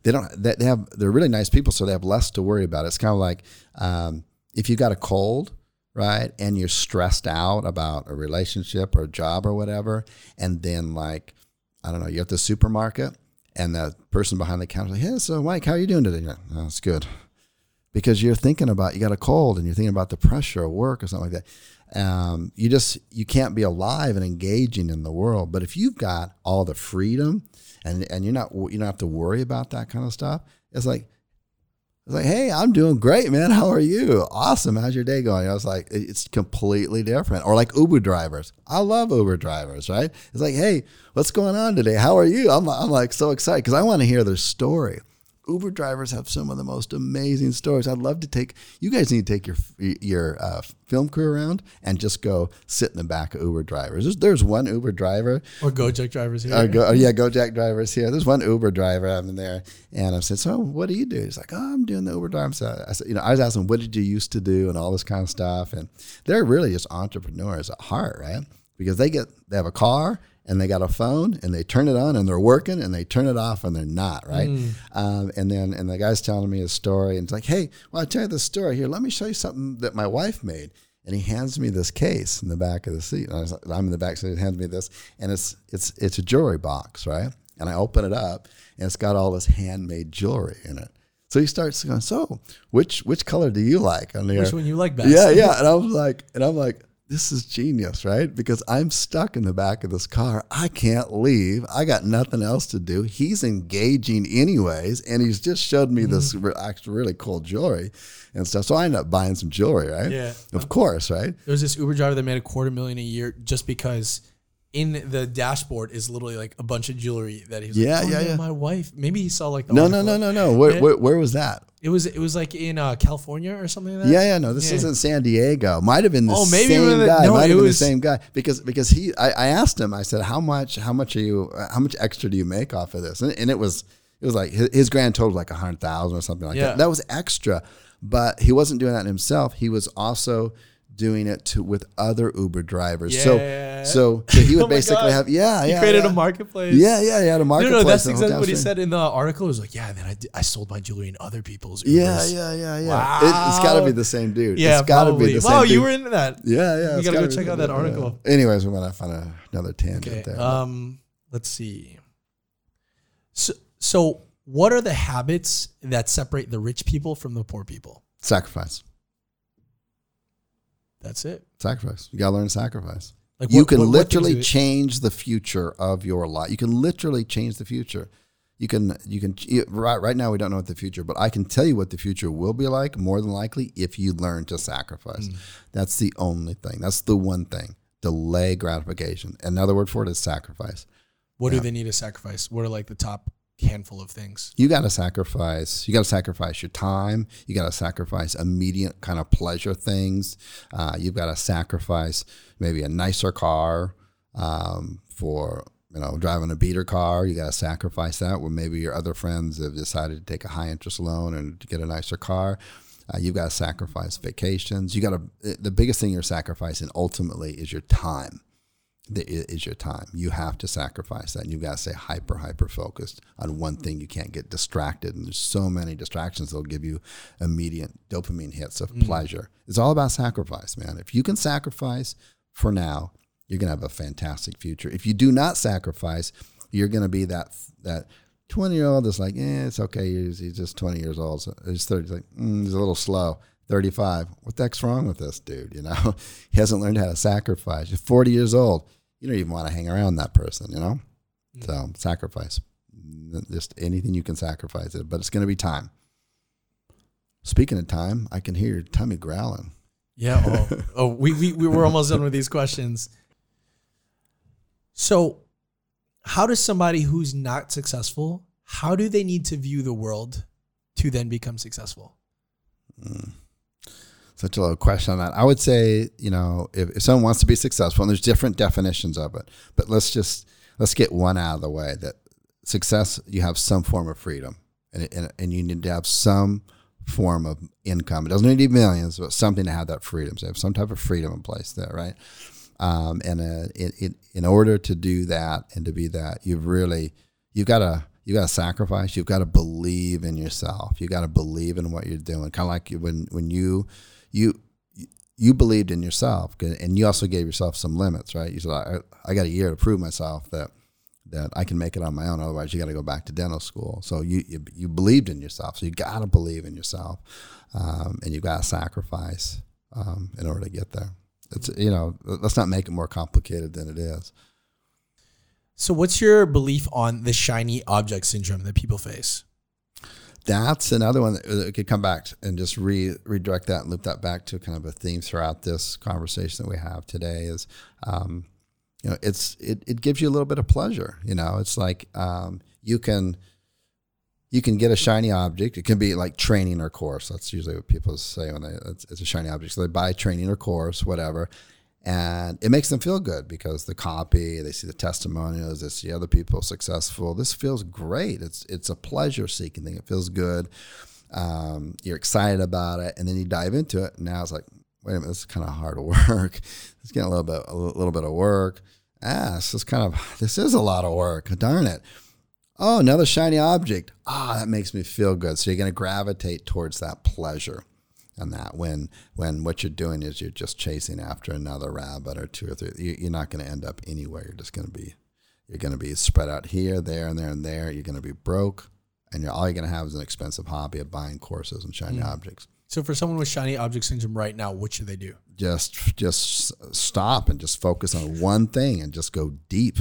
they don't they have they're really nice people, so they have less to worry about. It's kind of like um, if you got a cold. Right, and you're stressed out about a relationship or a job or whatever, and then like I don't know, you're at the supermarket and the person behind the counter like, "Hey, so Mike, how are you doing today?" Like, "Oh, it's good," because you're thinking about you got a cold and you're thinking about the pressure of work or something like that. Um, you just you can't be alive and engaging in the world. But if you've got all the freedom and and you're not you don't have to worry about that kind of stuff, it's like it's like, hey, I'm doing great, man. How are you? Awesome. How's your day going? I was like, it's completely different. Or like Uber drivers. I love Uber drivers, right? It's like, hey, what's going on today? How are you? I'm, I'm like so excited because I want to hear their story. Uber drivers have some of the most amazing stories. I'd love to take you guys need to take your your uh, film crew around and just go sit in the back of Uber drivers. There's, there's one Uber driver Or Gojek drivers here. uh, go, oh, yeah, Gojek drivers here. There's one Uber driver I'm in there, and I said, "So, what do you do?" He's like, "Oh, I'm doing the Uber driver." So I said, "You know, I was asking, what did you used to do, and all this kind of stuff." And they're really just entrepreneurs at heart, right? Because they get they have a car and they got a phone and they turn it on and they're working and they turn it off and they're not, right? Um, and then and the guy's telling me a story and it's like, "Hey, well, I'll tell you the story here. Let me show you something that my wife made." and he hands me this case in the back of the seat. And I was, I'm in the back, seat so he hands me this, and it's it's it's a jewelry box, right? And I open it up, and it's got all this handmade jewelry in it. So he starts going, so which which color do you like on there? Which one you like best? Yeah, yeah. And I was like, and I'm like, this is genius, right? Because I'm stuck in the back of this car. I can't leave. I got nothing else to do. He's engaging anyways, and he's just showed me this Mm-hmm. re- actually really cool jewelry and stuff. So I ended up buying some jewelry, right? Yeah. Of course, right? There was this Uber driver that made a quarter million a year just because in the dashboard is literally like a bunch of jewelry that he's Yeah, like, oh, yeah, yeah. My wife. Maybe he saw like the No, no, no, no, no. Where, where, where was that? It was it was like in uh, California or something like that. Yeah, yeah, no, this Yeah. isn't San Diego. Might have been the Oh, maybe same the- guy. no, Might it have been was- the same guy because because he. I, I asked him. I said, "How much? How much are you? How much extra do you make off of this?" And, and it was it was like his, his grand total was like a hundred thousand or something like Yeah. that. That was extra, but he wasn't doing that himself. He was also doing it to with other Uber drivers. Yeah. So so so he would Oh basically have yeah He yeah created yeah. a marketplace. Yeah, yeah, yeah. No, marketplace. no, that's exactly what he said in the article. It was like, yeah, then I, did, I sold my jewelry in other people's Ubers. Yeah, yeah, yeah, yeah. It, it's got to be the same dude. Yeah, it's got to be the same Wow, dude. you were into that. Yeah, yeah. You gotta go check out that article. yeah. Anyways, we went off on a, another tangent Okay. there. Um, let's see. So, so what are the habits that separate the rich people from the poor people? sacrifice. That's it. Sacrifice. You gotta learn to sacrifice. Like you can what- what literally change the future of your life. You can literally change the future. You can you can right right now we don't know what the future, but I can tell you what the future will be like more than likely if you learn to sacrifice. Mm. That's the only thing. That's the one thing. Delay gratification. Another word for it is sacrifice. What do they need to sacrifice? What are like the top handful of things? you got to sacrifice you got to sacrifice your time you got to sacrifice immediate kind of pleasure things uh, you've got to sacrifice maybe a nicer car um, for you know driving a beater car you got to sacrifice that when maybe your other friends have decided to take a high interest loan and get a nicer car uh, you've got to sacrifice vacations you got to the biggest thing you're sacrificing ultimately is your time that i- is your time. You have to sacrifice that. And you've got to stay hyper, hyper focused on one thing. You can't get distracted. And there's so many distractions that'll give you immediate dopamine hits of pleasure. It's all about sacrifice, man. If you can sacrifice for now, you're going to have a fantastic future. If you do not sacrifice, you're going to be that that 20 year old that's like, eh, it's okay. He's, he's just 20 years old. So he's 30. He's like, mm, he's a little slow. 35. What the heck's wrong with this dude? You know, he hasn't learned how to sacrifice. You're 40 years old. You don't even want to hang around that person, you know? Mm. So sacrifice. Just anything you can sacrifice it, but it's going to be time. Speaking of time, I can hear your tummy growling. Yeah. Oh, oh we, we, we were almost done with these questions. So, how does somebody who's not successful, how do they need to view the world to then become successful? Mm. Such a low question on that. I would say, you know, if, if someone wants to be successful, and there's different definitions of it, but let's just let's get one out of the way. That success, you have some form of freedom, and and, and you need to have some form of income. It doesn't need to be millions, but something to have that freedom. So have some type of freedom in place there, right? Um, and uh, in, in order to do that and to be that, you've really you've got to you got to sacrifice. You've got to believe in yourself. You got to believe in what you're doing. Kind of like when when you you you believed in yourself, and you also gave yourself some limits, right? You said, I, I got a year to prove myself that that I can make it on my own. Otherwise, you got to go back to dental school. So you you, you believed in yourself. So you got to believe in yourself, um, and you got to sacrifice um, in order to get there. It's you know, let's not make it more complicated than it is. So, what's your belief on the shiny object syndrome that people face? That's another one that that could come back and just re, redirect that and loop that back to kind of a theme throughout this conversation that we have today is, um, you know, it's it, it gives you a little bit of pleasure. You know, it's like um, you can you can get a shiny object. It can be like training or course. That's usually what people say when they it's, it's a shiny object. So they buy training or course, whatever, and it makes them feel good because the copy, they see the testimonials, they see other people successful. This feels great. It's it's a pleasure seeking thing. It feels good. Um, you're excited about it, and then you dive into it. And now it's like, wait a minute, this is kind of hard work. It's getting a little bit a little bit of work. Ah, this is kind of this is a lot of work. Darn it. Oh, another shiny object. Ah, that makes me feel good. So you're going to gravitate towards that pleasure and that when when what you're doing is you're just chasing after another rabbit or two or three. You, you're not going to end up anywhere. You're just going to be you're going to be spread out here, there, and there, and there. You're going to be broke, and you're all you're going to have is an expensive hobby of buying courses and shiny objects. So for someone with shiny object syndrome right now, what should they do? Just just stop and just focus on one thing and just go deep.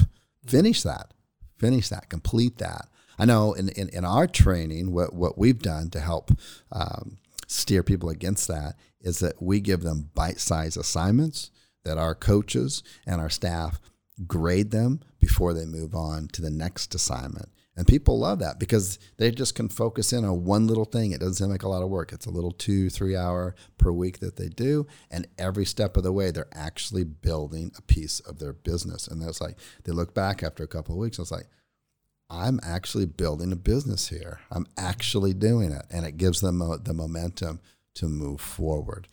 Finish that. Finish that. Complete that. I know in, in, in our training, what, what we've done to help um, steer people against that is that we give them bite sized assignments that our coaches and our staff grade them before they move on to the next assignment. And people love that because they just can focus in on one little thing. It doesn't seem like a lot of work. It's a little two, three hour per week that they do. And every step of the way, they're actually building a piece of their business. And it's like, they look back after a couple of weeks and it's like, I'm actually building a business here. I'm actually doing it. And it gives them the momentum to move forward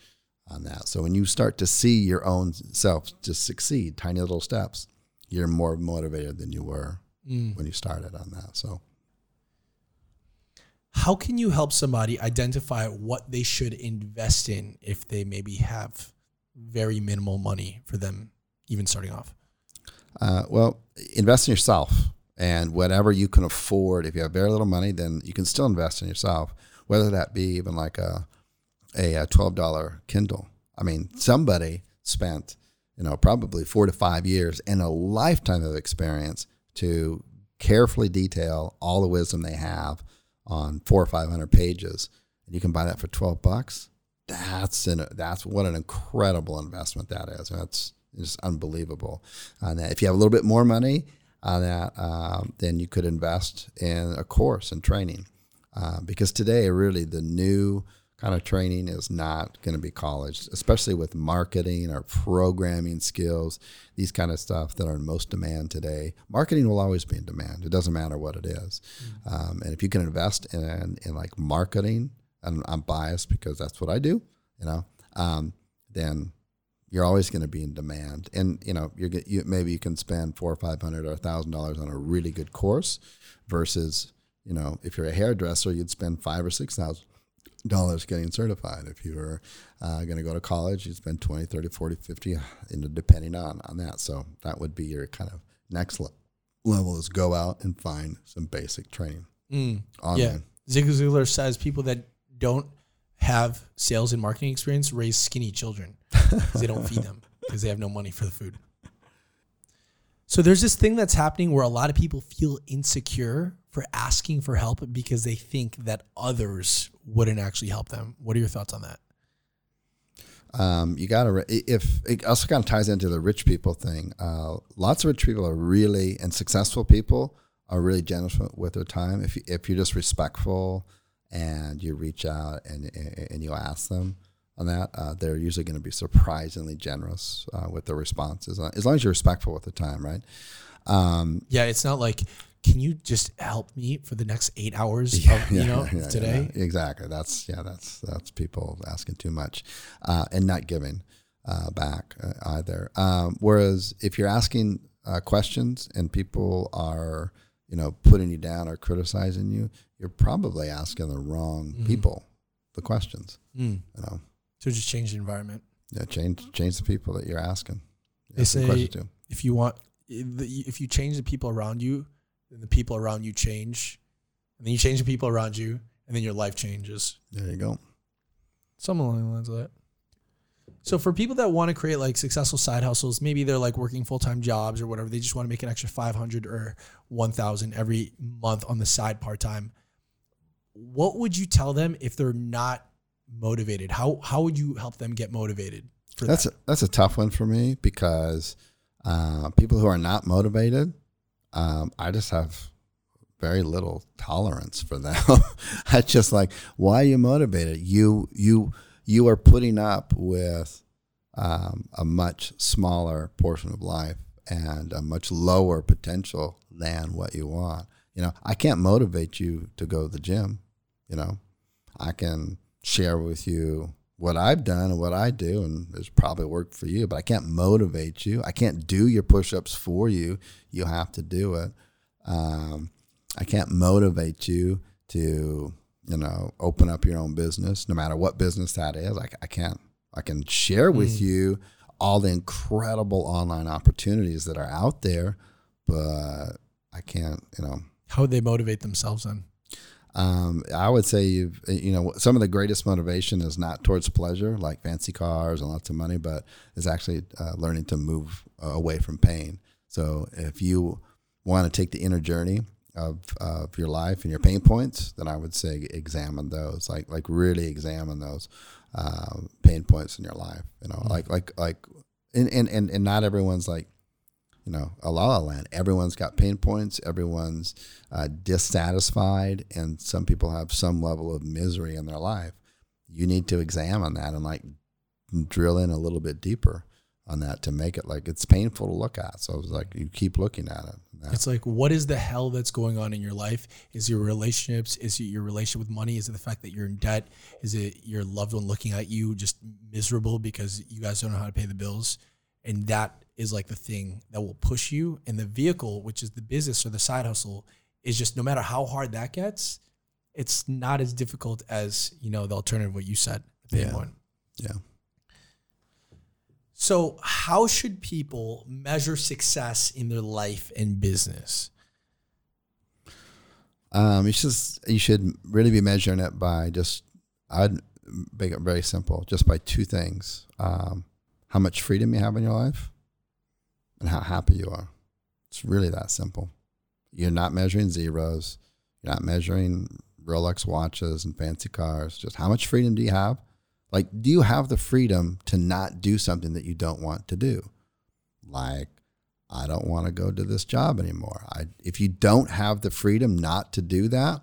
on that. So when you start to see your own self just succeed, tiny little steps, you're more motivated than you were mm. when you started on that. So how can you help somebody identify what they should invest in if they maybe have very minimal money for them even starting off? Uh, well, invest in yourself and whatever you can afford. If you have very little money, then you can still invest in yourself, whether that be even like a a, twelve dollar Kindle. I mean, somebody spent you know probably four to five years and a lifetime of experience to carefully detail all the wisdom they have on four or five hundred pages, and you can buy that for twelve bucks. That's an that's what an incredible investment that is. That's just unbelievable. And if you have a little bit more money on that, um, then you could invest in a course and training. Uh, because today, really, the new kind of training is not going to be college, especially with marketing or programming skills, these kind of stuff that are in most demand today. Marketing will always be in demand. It doesn't matter what it is. Mm-hmm. Um, and if you can invest in, in like marketing, and I'm biased because that's what I do, you know, um, then you're always going to be in demand. And you know, you're you, maybe you can spend four or five hundred or a thousand dollars on a really good course, versus you know, if you're a hairdresser, you'd spend five or six thousand dollars getting certified. If you're uh, going to go to college, you'd spend 20, 30, 40, 50, you know, depending on, on that. So that would be your kind of next le- level is go out and find some basic training mm, online. Yeah. Zig Ziglar says people that don't have sales and marketing experience raise skinny children because they don't feed them because they have no money for the food. So there's this thing that's happening where a lot of people feel insecure for asking for help because they think that others wouldn't actually help them. What are your thoughts on that? Um, you got to, if it also kind of ties into the rich people thing. Uh, lots of rich people are really, and successful people are really generous with their time. If, you, if you're just respectful and you reach out and, and you ask them, on that, uh, they're usually going to be surprisingly generous uh, with their responses, uh, as long as you're respectful with the time, right? Um, yeah, it's not like, can you just help me for the next eight hours, yeah, of, you yeah, know, yeah, today? exactly. That's yeah, that's that's people asking too much, uh, and not giving uh, back uh, either. Um, whereas if you're asking questions and people are, you know, putting you down or criticizing you, you're probably asking the wrong mm. people the questions. Mm. You know. So just change the environment. Yeah, change change the people that you're asking. They say if you want, if you change the people around you, then the people around you change, and then you change the people around you, and then your life changes. There you go. Something along the lines of that. So for people that want to create like successful side hustles, maybe they're like working full time jobs or whatever, they just want to make an extra five hundred or one thousand every month on the side part time. What would you tell them if they're not motivated? How how would you help them get motivated? that's that? a, that's a tough one for me because uh, people who are not motivated, um, I just have very little tolerance for them. I just like, why are you motivated? You you you are putting up with um, a much smaller portion of life and a much lower potential than what you want. You know, I can't motivate you to go to the gym. You know, I can share with you what I've done and what I do, and it's probably worked for you, but I can't motivate you. I can't do your push ups for you. You have to do it. Um, I can't motivate you to, you know, open up your own business, no matter what business that is. I, I can't, I can share with mm. you all the incredible online opportunities that are out there, but I can't, you know. How would they motivate themselves then? Um, I would say you've, you know, some of the greatest motivation is not towards pleasure, like fancy cars and lots of money, but is actually uh, learning to move uh, away from pain. So if you want to take the inner journey of, of your life and your pain points, then I would say examine those, like like really examine those uh, pain points in your life. You know, mm-hmm. like like like, and, and and and not everyone's like you know, a la la land. Everyone's got pain points. Everyone's uh, dissatisfied, and some people have some level of misery in their life. You need to examine that and like drill in a little bit deeper on that to make it like it's painful to look at. So it's like you keep looking at it. It's like what is the hell that's going on in your life? Is your relationships? Is it your relationship with money? Is it the fact that you're in debt? Is it your loved one looking at you just miserable because you guys don't know how to pay the bills? And that is like the thing that will push you. And the vehicle, which is the business or the side hustle, is just no matter how hard that gets, it's not as difficult as, you know, the alternative what you said, the yeah. one. Yeah. So, how should people measure success in their life and business? Um, you should you should really be measuring it by just I'd make it very simple, just by two things: um, how much freedom you have in your life, and how happy you are. It's really that simple. You're not measuring zeros. You're not measuring Rolex watches and fancy cars. Just how much freedom do you have? Like, do you have the freedom to not do something that you don't want to do? Like, I don't want to go to this job anymore. I, if you don't have the freedom not to do that,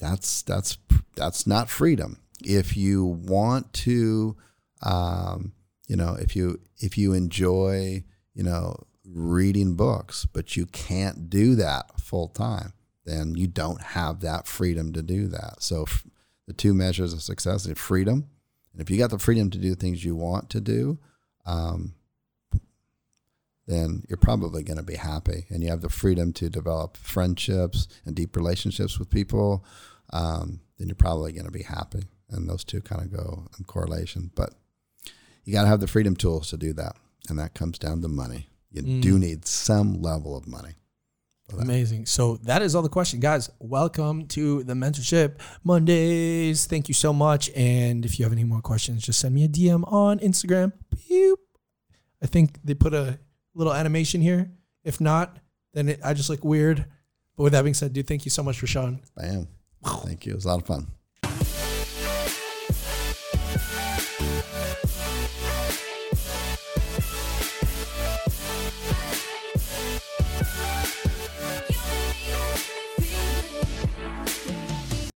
that's that's that's not freedom. If you want to, um, you know, if you if you enjoy you know, reading books, but you can't do that full time, then you don't have that freedom to do that. So f- the two measures of success is freedom. And if you got the freedom to do the things you want to do, um, then you're probably going to be happy and you have the freedom to develop friendships and deep relationships with people, um, then you're probably going to be happy. And those two kind of go in correlation. But you got to have the freedom tools to do that and that comes down to money. You mm. do need some level of money. Amazing. So that is all the question, guys. Welcome to the mentorship Mondays. Thank you so much. And if you have any more questions, just send me a DM on Instagram. Pew. I think they put a little animation here. If not, then it, I just look weird. But with that being said, dude, thank you so much for showing. Bam. Thank you. It was a lot of fun.